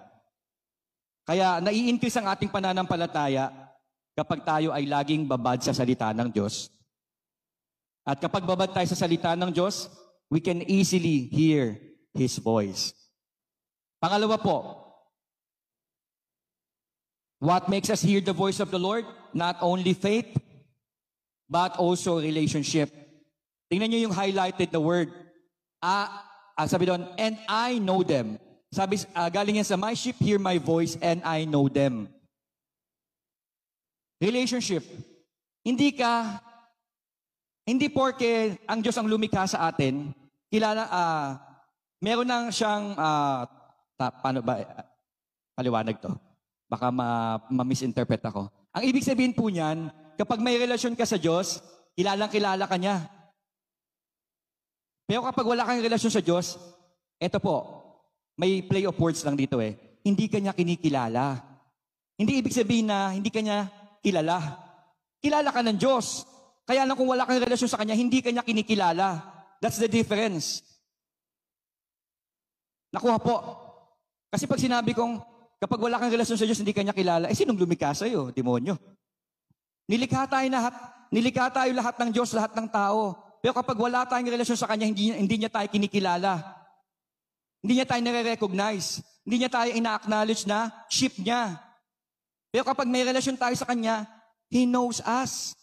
Kaya nai-increase ang ating pananampalataya kapag tayo ay laging babad sa salita ng Diyos. At kapag babad tayo sa salita ng Diyos, we can easily hear His voice. Pangalawa po, what makes us hear the voice of the Lord? Not only faith, but also relationship. Tingnan niyo yung highlighted na word. Ah, ah sabi doon, and I know them. Sabi, ah, galing yan sa, my sheep hear my voice and I know them. Relationship. Hindi ka, hindi porke ang Diyos ang lumikha sa atin, kilala, ah, meron nang siyang, ah, ta, paano ba, paliwanag to. Baka ma, ma-misinterpret ako. Ang ibig sabihin po niyan, kapag may relasyon ka sa Diyos, kilalang kilala ka niya. Pero kapag wala kang relasyon sa Diyos, eto po, may play of words lang dito eh. Hindi ka niya kinikilala. Hindi ibig sabihin na hindi ka niya kilala. Kilala ka ng Diyos. Kaya lang kung wala kang relasyon sa Kanya, hindi ka niya kinikilala. That's the difference. Nakuha po. Kasi pag sinabi kong, kapag wala kang relasyon sa Diyos, hindi ka niya kilala, eh sinong lumikha sa'yo? Demonyo. Nilikha tayo lahat, nilikha tayo lahat ng Diyos, lahat ng tao. Pero kapag wala tayong relasyon sa Kanya, hindi, hindi niya tayo kinikilala. Hindi niya tayo nare-recognize. Hindi niya tayo ina-acknowledge na sheep niya. Pero kapag may relasyon tayo sa Kanya, He knows us.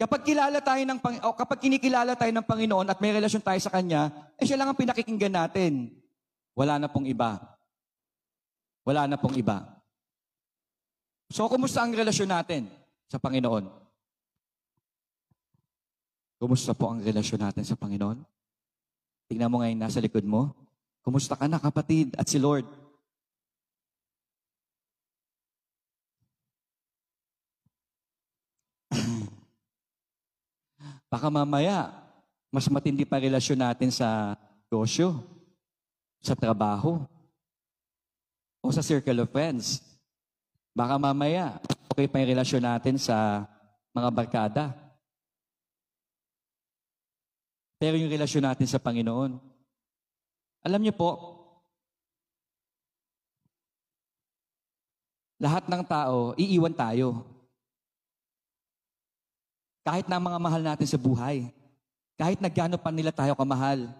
Kapag kilala tayo ng o kapag kinikilala tayo ng Panginoon at may relasyon tayo sa Kanya, eh siya lang ang pinakikinggan natin. Wala na pong iba. Wala na pong iba. So, kumusta ang relasyon natin sa Panginoon? Kumusta po ang relasyon natin sa Panginoon? Tingnan mo ngayon nasa likod mo. Kumusta ka na kapatid at si Lord? Baka mamaya, mas matindi pa relasyon natin sa negosyo, sa trabaho, o sa circle of friends. Baka mamaya, okay pa yung relasyon natin sa mga barkada. Pero yung relasyon natin sa Panginoon, alam niyo po, lahat ng tao, iiwan tayo. Kahit na mga mahal natin sa buhay. Kahit na gaano pa nila tayo kamahal.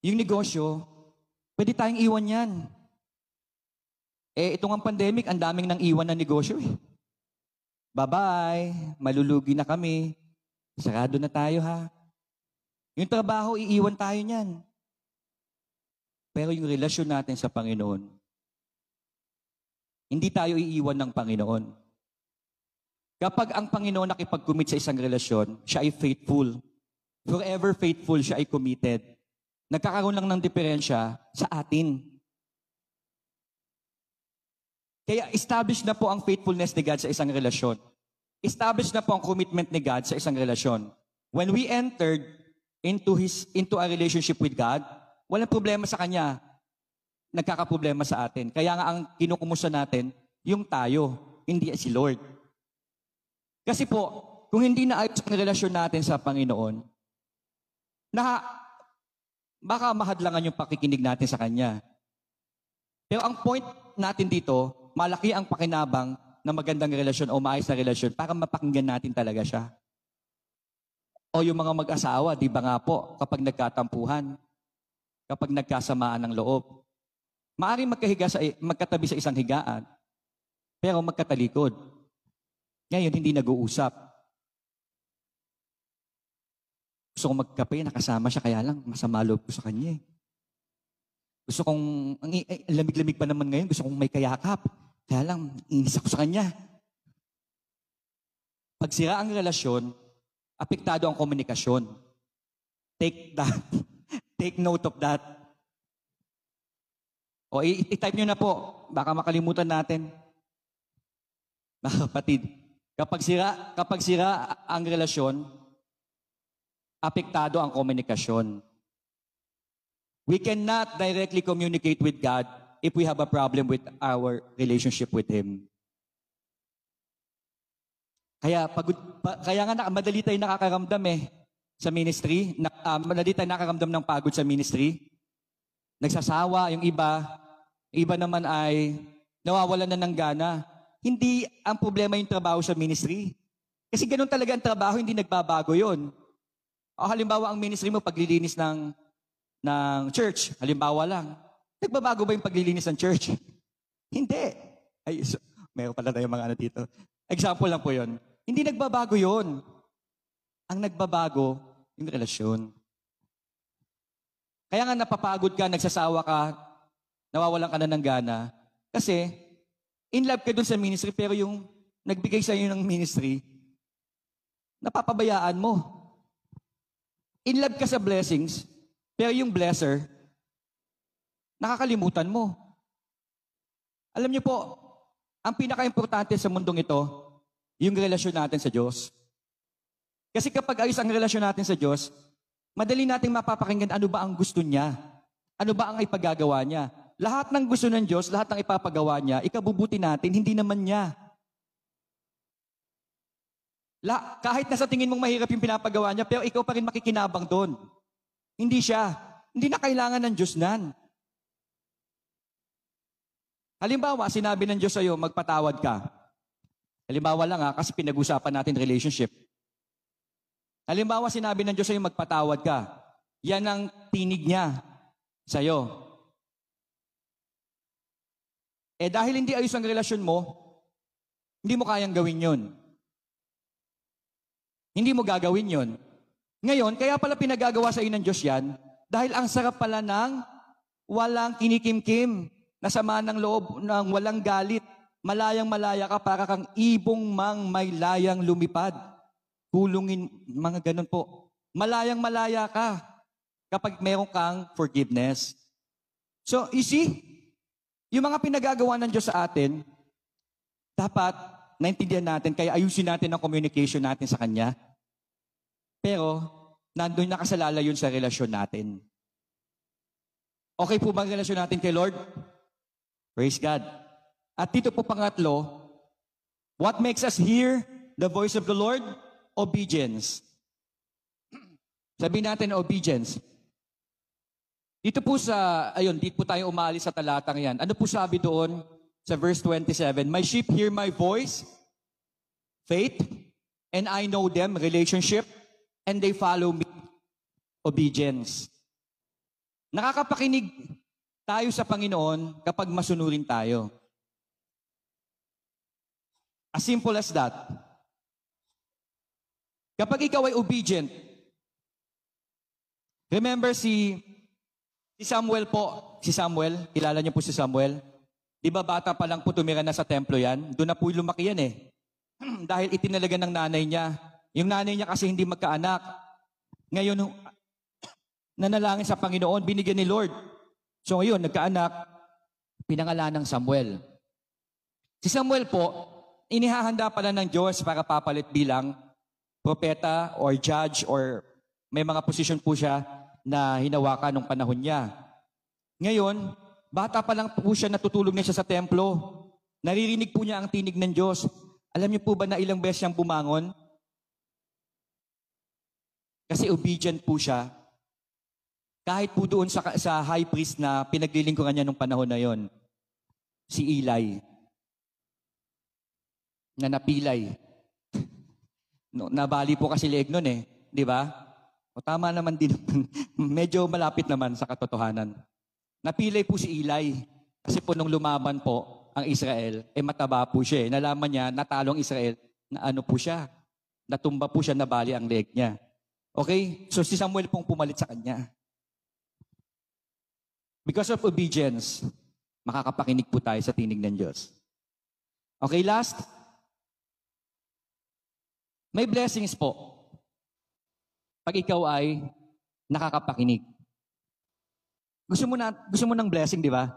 Yung negosyo, pwede tayong iwan yan. Eh, itong ang pandemic, ang daming nang iwan na negosyo eh. Bye-bye, malulugi na kami. Sarado na tayo ha. Yung trabaho, iiwan tayo niyan. Pero yung relasyon natin sa Panginoon, hindi tayo iiwan ng Panginoon. Kapag ang Panginoon nakipag-commit sa isang relasyon, siya ay faithful. Forever faithful, siya ay committed. Nagkakaroon lang ng diferensya sa atin. Kaya establish na po ang faithfulness ni God sa isang relasyon. Establish na po ang commitment ni God sa isang relasyon. When we entered into his into a relationship with God, walang problema sa kanya. Nagkakaproblema sa atin. Kaya nga ang kinukumusta natin, yung tayo, hindi si Lord. Kasi po, kung hindi na ayos ang relasyon natin sa Panginoon, na baka mahadlangan yung pakikinig natin sa Kanya. Pero ang point natin dito, malaki ang pakinabang na magandang relasyon o maayos na relasyon para mapakinggan natin talaga siya. O yung mga mag-asawa, di ba nga po, kapag nagkatampuhan, kapag nagkasamaan ng loob, maaaring magkahiga sa, magkatabi sa isang higaan, pero magkatalikod. Ngayon, hindi nag-uusap. Gusto kong magkape, nakasama siya, kaya lang masama loob ko sa kanya eh. Gusto kong, ang ang lamig-lamig pa naman ngayon, gusto kong may kayakap. Kaya lang, inis ako sa kanya. Pag sira ang relasyon, apektado ang komunikasyon. Take that. <laughs> Take note of that. O i-type nyo na po. Baka makalimutan natin. Mga kapatid, kapag sira, kapag sira ang relasyon, apektado ang komunikasyon. We cannot directly communicate with God if we have a problem with our relationship with Him. Kaya, pagod, pa, kaya nga na, madali tayo nakakaramdam eh sa ministry. Na, ah, madali tayo nakakaramdam ng pagod sa ministry. Nagsasawa, yung iba. Iba naman ay nawawalan na ng gana. Hindi ang problema yung trabaho sa ministry. Kasi ganun talaga ang trabaho, hindi nagbabago yon. O halimbawa, ang ministry mo, paglilinis ng, ng church, halimbawa lang. Nagbabago ba yung paglilinis ng church? <laughs> Hindi. Ay, so, meron pala tayong mga ano dito. Example lang po yon. Hindi nagbabago yon. Ang nagbabago, yung relasyon. Kaya nga napapagod ka, nagsasawa ka, nawawalan ka na ng gana. Kasi, in love ka dun sa ministry, pero yung nagbigay sa iyo ng ministry, napapabayaan mo. In love ka sa blessings, pero yung blesser, nakakalimutan mo. Alam niyo po, ang pinaka-importante sa mundong ito, yung relasyon natin sa Diyos. Kasi kapag ayos ang relasyon natin sa Diyos, madali nating mapapakinggan ano ba ang gusto niya. Ano ba ang ipagagawa niya. Lahat ng gusto ng Diyos, lahat ng ipapagawa niya, ikabubuti natin, hindi naman niya. La, kahit na sa tingin mong mahirap yung pinapagawa niya, pero ikaw pa rin makikinabang doon. Hindi siya. Hindi na kailangan ng Diyos nan. Halimbawa, sinabi ng Diyos sa'yo, magpatawad ka. Halimbawa lang ha, kasi pinag-usapan natin relationship. Halimbawa, sinabi ng Diyos sa'yo, magpatawad ka. Yan ang tinig niya sa'yo. Eh dahil hindi ayos ang relasyon mo, hindi mo kayang gawin yun. Hindi mo gagawin yon. Ngayon, kaya pala pinagagawa sa iyo ng Diyos yan, dahil ang sarap pala ng walang kinikimkim, na sama ng loob, ng walang galit, malayang malaya ka para kang ibong mang may layang lumipad. Kulungin, mga ganun po. Malayang malaya ka kapag meron kang forgiveness. So, you see, yung mga pinagagawa ng Diyos sa atin, dapat naintindihan natin, kaya ayusin natin ang communication natin sa Kanya. Pero, nandun nakasalala yun sa relasyon natin. Okay po ba ang relasyon natin kay Lord? Praise God. At dito po pangatlo, what makes us hear the voice of the Lord? Obedience. <clears throat> Sabihin natin obedience. Dito po sa, ayun, dito po tayo umalis sa talatang yan. Ano po sabi doon sa verse 27? My sheep hear my voice, faith, and I know them, relationship, and they follow me, obedience. Nakakapakinig tayo sa Panginoon kapag masunurin tayo. As simple as that. Kapag ikaw ay obedient, remember si, si Samuel po, si Samuel, kilala niyo po si Samuel? Di ba bata pa lang po tumira na sa templo yan? Doon na po lumaki yan eh. <clears throat> Dahil itinalaga ng nanay niya. Yung nanay niya kasi hindi magkaanak. Ngayon, <clears throat> nanalangin sa Panginoon, binigyan ni Lord. So ngayon, nagkaanak, pinangalan ng Samuel. Si Samuel po, inihahanda pala ng Diyos para papalit bilang propeta or judge or may mga posisyon po siya na hinawakan nung panahon niya. Ngayon, bata pa lang po siya natutulog na siya sa templo. Naririnig po niya ang tinig ng Diyos. Alam niyo po ba na ilang beses siyang bumangon? Kasi obedient po siya Kahit po doon sa, sa high priest na pinaglilingkuran niya nung panahon na yon, si Eli, na napilay. <laughs> No, nabali po kasi leeg nun eh, di ba? O tama naman din, <laughs> medyo malapit naman sa katotohanan. Napilay po si Eli, kasi po nung lumaban po ang Israel, eh mataba po siya eh. Nalaman niya, natalong Israel, na ano po siya, natumba po siya, nabali ang leg niya. Okay? So si Samuel pong pumalit sa kanya. Because of obedience, makakapakinig po tayo sa tinig ng Diyos. Okay, last. May blessings po. Pag ikaw ay nakakapakinig. Gusto mo, na, gusto mo ng blessing, di ba?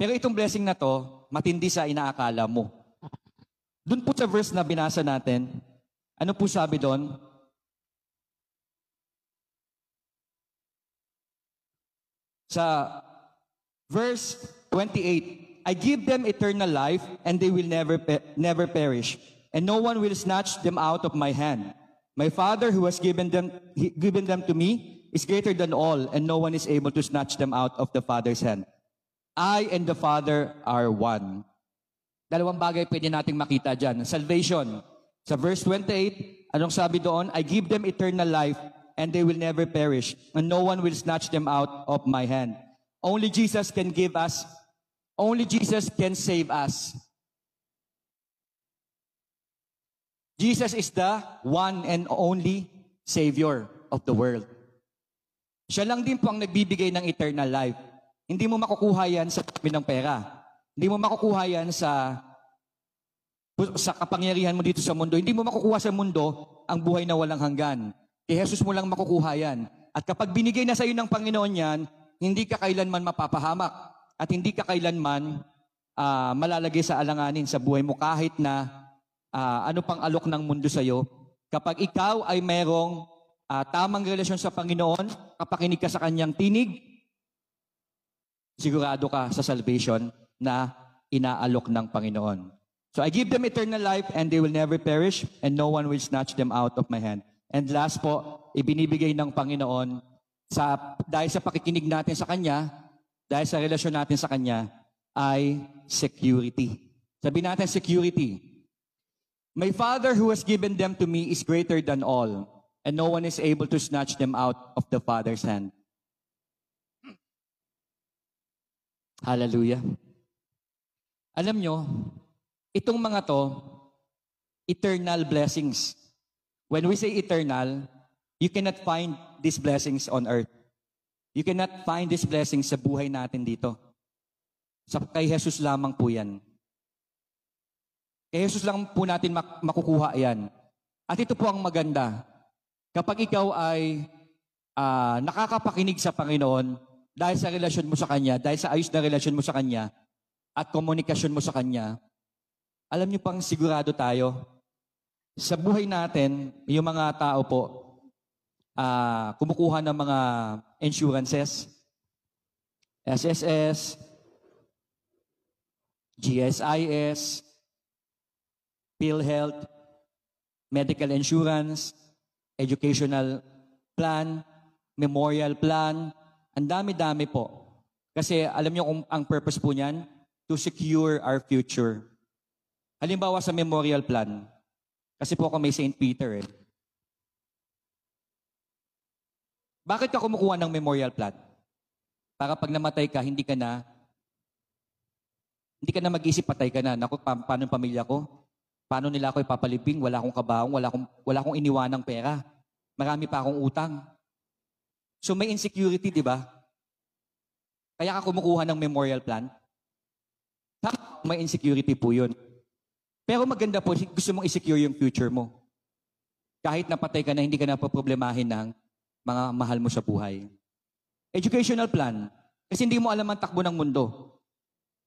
Pero itong blessing na to, matindi sa inaakala mo. Doon po sa verse na binasa natin, ano po sabi doon? Sa verse 28, I give them eternal life and they will never, pe- never perish and no one will snatch them out of my hand. My Father who has given them, given them to me is greater than all, and no one is able to snatch them out of the Father's hand. I and the Father are one. Dalawang bagay pwede nating makita dyan. Salvation. Sa verse 28, anong sabi doon? I give them eternal life, and they will never perish, and no one will snatch them out of my hand. Only Jesus can give us, only Jesus can save us. Jesus is the one and only Savior of the world. Siya lang din po ang nagbibigay ng eternal life. Hindi mo makukuha yan sa ng pera. Hindi mo makukuha yan sa sa kapangyarihan mo dito sa mundo. Hindi mo makukuha sa mundo ang buhay na walang hanggan. Kay Jesus mo lang makukuha yan. At kapag binigay na sa iyo ng Panginoon yan, hindi ka kailanman mapapahamak at hindi ka kailanman uh, malalagay sa alanganin sa buhay mo kahit na uh, ano pang alok ng mundo sa iyo, kapag ikaw ay merong uh, tamang relasyon sa Panginoon, kapakinig ka sa kanyang tinig, sigurado ka sa salvation na inaalok ng Panginoon. So I give them eternal life and they will never perish and no one will snatch them out of my hand. And last po, ibinibigay ng Panginoon sa, dahil sa pakikinig natin sa Kanya, dahil sa relasyon natin sa Kanya, ay security. Sabi natin security. My Father who has given them to me is greater than all, and no one is able to snatch them out of the Father's hand. Hallelujah. Alam nyo, itong mga to, eternal blessings. When we say eternal, you cannot find these blessings on earth. You cannot find these blessings sa buhay natin dito. Sa kay Jesus lamang po yan. Kay Jesus lang po natin mak- makukuha yan. At ito po ang maganda. Kapag ikaw ay uh, nakakapakinig sa Panginoon dahil sa relasyon mo sa Kanya, dahil sa ayos na relasyon mo sa Kanya, at komunikasyon mo sa Kanya, alam niyo pang sigurado tayo, sa buhay natin, yung mga tao po, uh, kumukuha ng mga insurances, SSS, GSIS, PhilHealth, medical insurance, educational plan, memorial plan, ang dami-dami po. Kasi alam niyo kung ang purpose po niyan, to secure our future. Halimbawa sa memorial plan, kasi po ako may St. Peter eh. Bakit ka kumukuha ng memorial plan? Para pag namatay ka, hindi ka na hindi ka na mag-isip patay ka na. Naku, pa- paano yung pamilya ko? Paano nila ako ipapalibing? Wala akong kabaong, wala akong, wala akong iniwanang pera. Marami pa akong utang. So may insecurity, di ba? Kaya ka kumukuha ng memorial plan. May insecurity po yun. Pero maganda po, gusto mong i-secure yung future mo. Kahit napatay ka na, hindi ka na problemahin ng mga mahal mo sa buhay. Educational plan. Kasi hindi mo alam ang takbo ng mundo.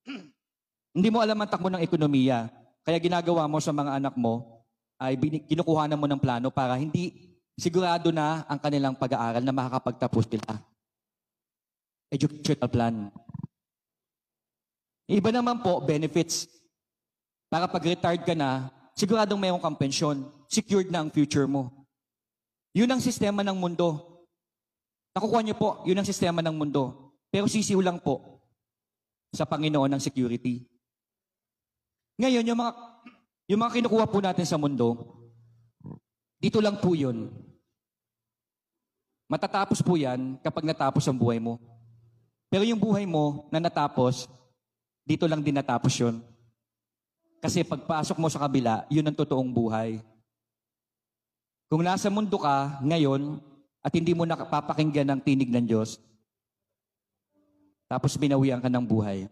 <clears throat> hindi mo alam ang takbo ng ekonomiya. Kaya ginagawa mo sa mga anak mo, ay kinukuha mo ng plano para hindi sigurado na ang kanilang pag-aaral na makakapagtapos nila. Educational plan. Iba naman po, benefits. Para pag retired ka na, siguradong mayroong kang pensyon. Secured na ang future mo. Yun ang sistema ng mundo. Nakukuha niyo po, yun ang sistema ng mundo. Pero sisiw lang po sa Panginoon ng security. Ngayon, yung mga, yung mga kinukuha po natin sa mundo, dito lang po yun. Matatapos po yan kapag natapos ang buhay mo. Pero yung buhay mo na natapos, dito lang din natapos yun. Kasi pagpasok mo sa kabila, yun ang totoong buhay. Kung nasa mundo ka ngayon at hindi mo nakapapakinggan ng tinig ng Diyos, tapos binawian ka ng buhay,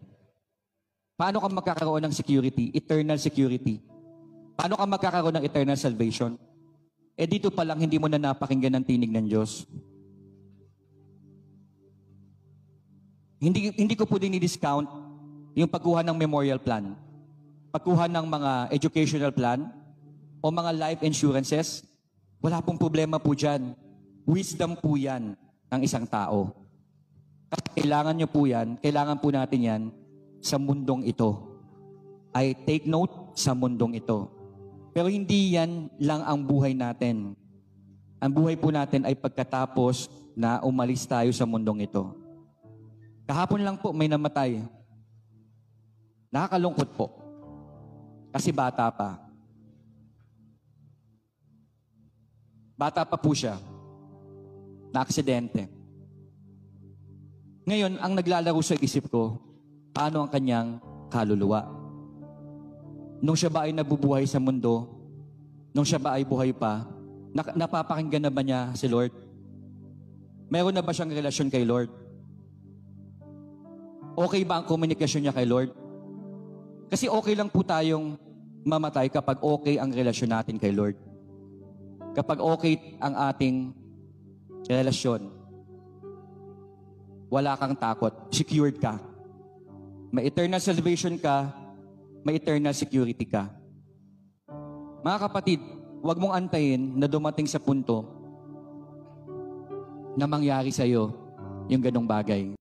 paano ka magkakaroon ng security, eternal security? Paano ka magkakaroon ng eternal salvation? Eh dito pa lang hindi mo na napakinggan ng tinig ng Diyos. Hindi, hindi ko po din i-discount yung pagkuha ng memorial plan, pagkuha ng mga educational plan, o mga life insurances. Wala pong problema po dyan. Wisdom po yan ng isang tao. Kailangan nyo po yan, kailangan po natin yan sa mundong ito. I take note sa mundong ito. Pero hindi yan lang ang buhay natin. Ang buhay po natin ay pagkatapos na umalis tayo sa mundong ito. Kahapon lang po may namatay. Nakakalungkot po. Kasi bata pa. Bata pa po siya. Na aksidente. Ngayon, ang naglalaro sa isip ko, paano ang kanyang kaluluwa? Nung siya ba ay nabubuhay sa mundo, nung siya ba ay buhay pa, napapakinggan na ba niya si Lord? Meron na ba siyang relasyon kay Lord? Okay ba ang komunikasyon niya kay Lord? Kasi okay lang po tayong mamatay kapag okay ang relasyon natin kay Lord. Kapag okay ang ating relasyon, wala kang takot. Secured ka. May eternal salvation ka, may eternal security ka. Mga kapatid, huwag mong antayin na dumating sa punto na mangyari sa iyo yung ganong bagay.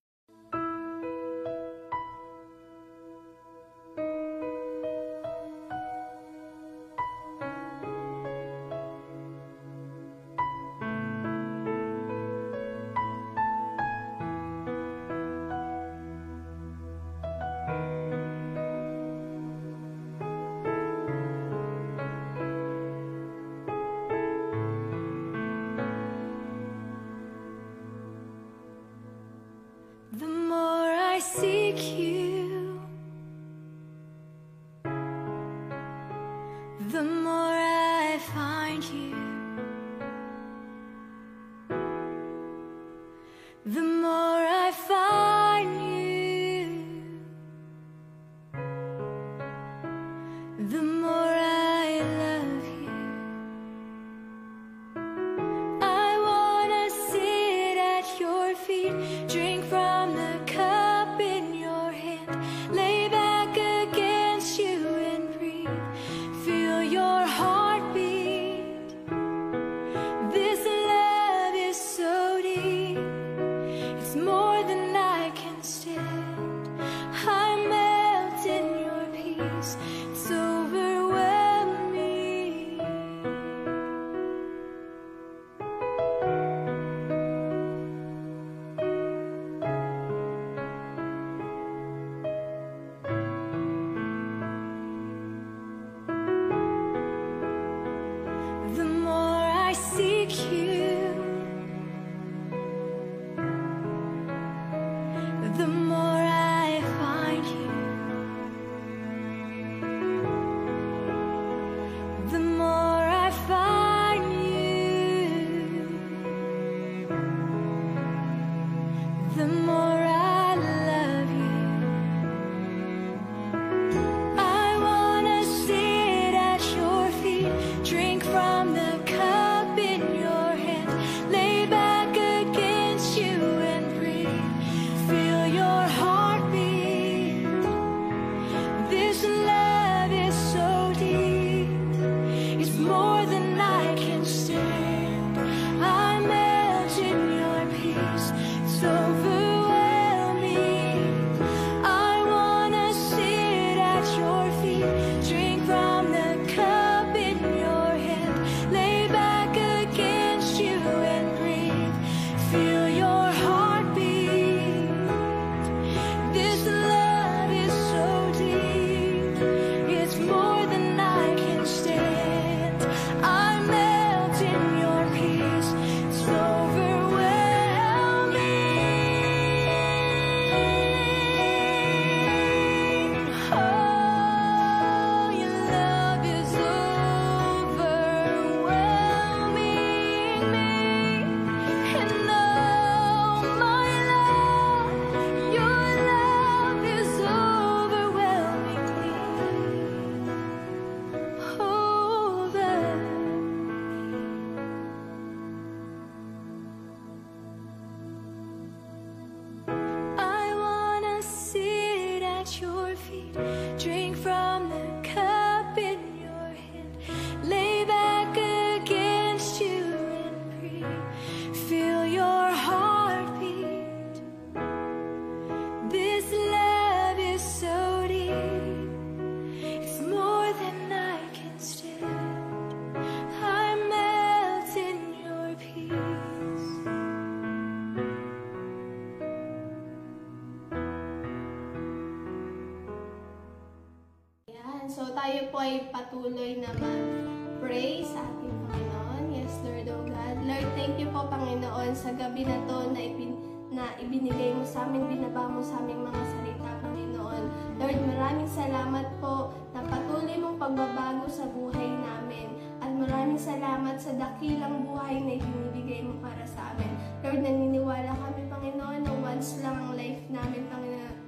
Po, Panginoon, sa gabi na to na, ipin, na ibinigay mo sa amin, binaba mo sa aming mga salita, Panginoon. Lord, maraming salamat po na patuloy mong pagbabago sa buhay namin. At maraming salamat sa dakilang buhay na ibinibigay mo para sa amin. Lord, naniniwala kami, Panginoon, na once lang ang life namin.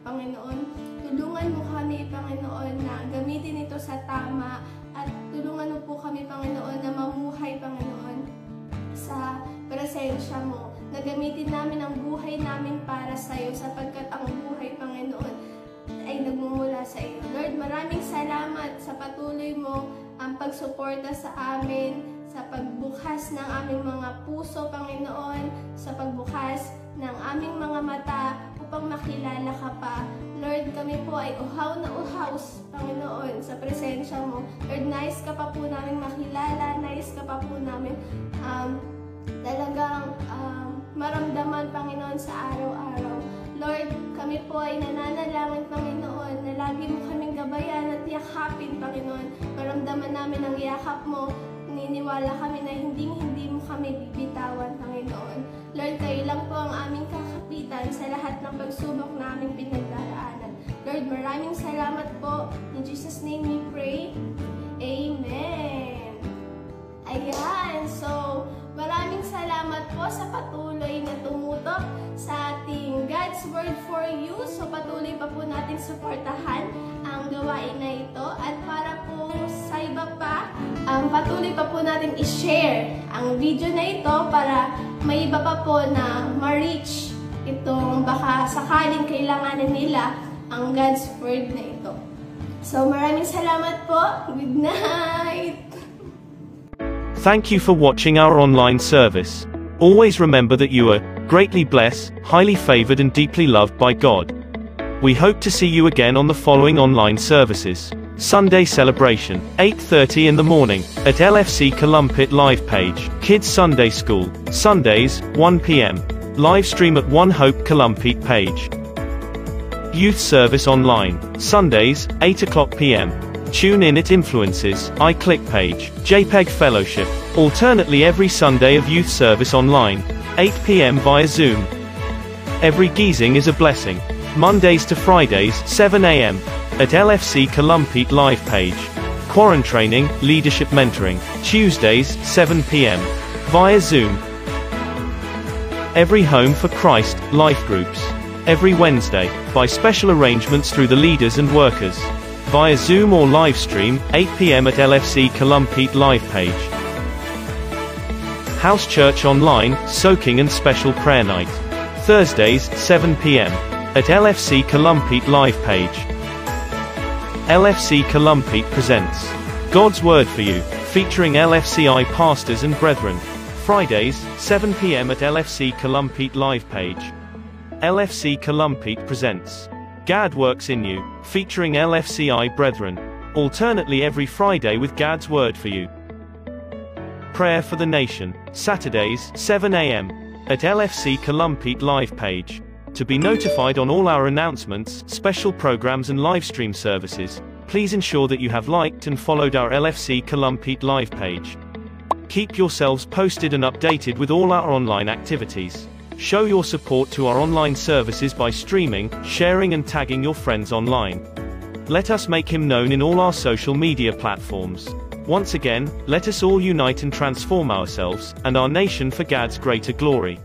Panginoon. Tulungan mo kami, Panginoon, na gamitin ito sa tama at tulungan mo po kami, Panginoon, na mamuhay, Panginoon, sa presensya mo. Na gamitin namin ang buhay namin para sa iyo sapagkat ang buhay, Panginoon, ay nagmumula sa iyo. Lord, maraming salamat sa patuloy mo ang pagsuporta sa amin, sa pagbukas ng aming mga puso, Panginoon, sa pagbukas ng aming mga mata upang makilala ka pa. Lord, kami po ay uhaw na uhaw, Panginoon, sa presensya mo. Lord, nais ka pa po namin makilala, nais ka pa po namin um, talagang um, maramdaman, Panginoon, sa araw-araw. Lord, kami po ay nananalangin, Panginoon, na lagi mo kaming gabayan at yakapin, Panginoon. Maramdaman namin ang yakap mo. Niniwala kami na hindi hindi mo kami bibitawan, Panginoon. Lord, kayo lang po ang aming kakapitan sa lahat ng pagsubok na aming pinagdaraanan. Lord, maraming salamat po. In Jesus' name we pray. Amen. Ayan, so maraming salamat po sa patuloy na tumutok sa ating God's Word for You. So patuloy pa po natin suportahan ang gawain na ito. At para po sa iba pa, um, patuloy pa po natin i-share ang video na ito para may iba pa po na ma-reach itong baka sakaling kailanganin nila ang God's Word na ito. So maraming salamat po. Good night! Thank you for watching our online service. Always remember that you are greatly blessed, highly favored and deeply loved by God. We hope to see you again on the following online services. Sunday celebration, 8:30 in the morning at LFC Columpit live page. Kids Sunday School, Sundays, 1 p.m. Live stream at One Hope Columpit page. Youth service online, Sundays, 8 o'clock p.m. Tune in at Influences, iClick page, JPEG Fellowship, alternately every Sunday of youth service online, 8 p.m. via Zoom. Every geezing is a blessing. Mondays to Fridays, 7 a.m. at LFC Columpit live page. Quarant training, leadership mentoring, Tuesdays, 7 p.m. via Zoom. Every Home for Christ, life groups. Every Wednesday, by special arrangements through the leaders and workers. Via Zoom or live stream, 8 pm at LFC Columpit live page. House Church Online, Soaking and Special Prayer Night. Thursdays, 7 pm. At LFC Columpit live page. LFC Columpit presents God's Word for You, featuring LFCI pastors and brethren. Fridays, 7 pm at LFC Columpit live page. LFC Columpit presents Gad Works in You, featuring LFCI brethren. Alternately every Friday with Gad's Word for You. Prayer for the Nation, Saturdays, 7 am, at LFC Columpit live page. To be notified on all our announcements, special programs and live stream services, please ensure that you have liked and followed our LFC Columpit live page. Keep yourselves posted and updated with all our online activities. Show your support to our online services by streaming, sharing and tagging your friends online. Let us make him known in all our social media platforms. Once again, let us all unite and transform ourselves, and our nation for Gad's greater glory.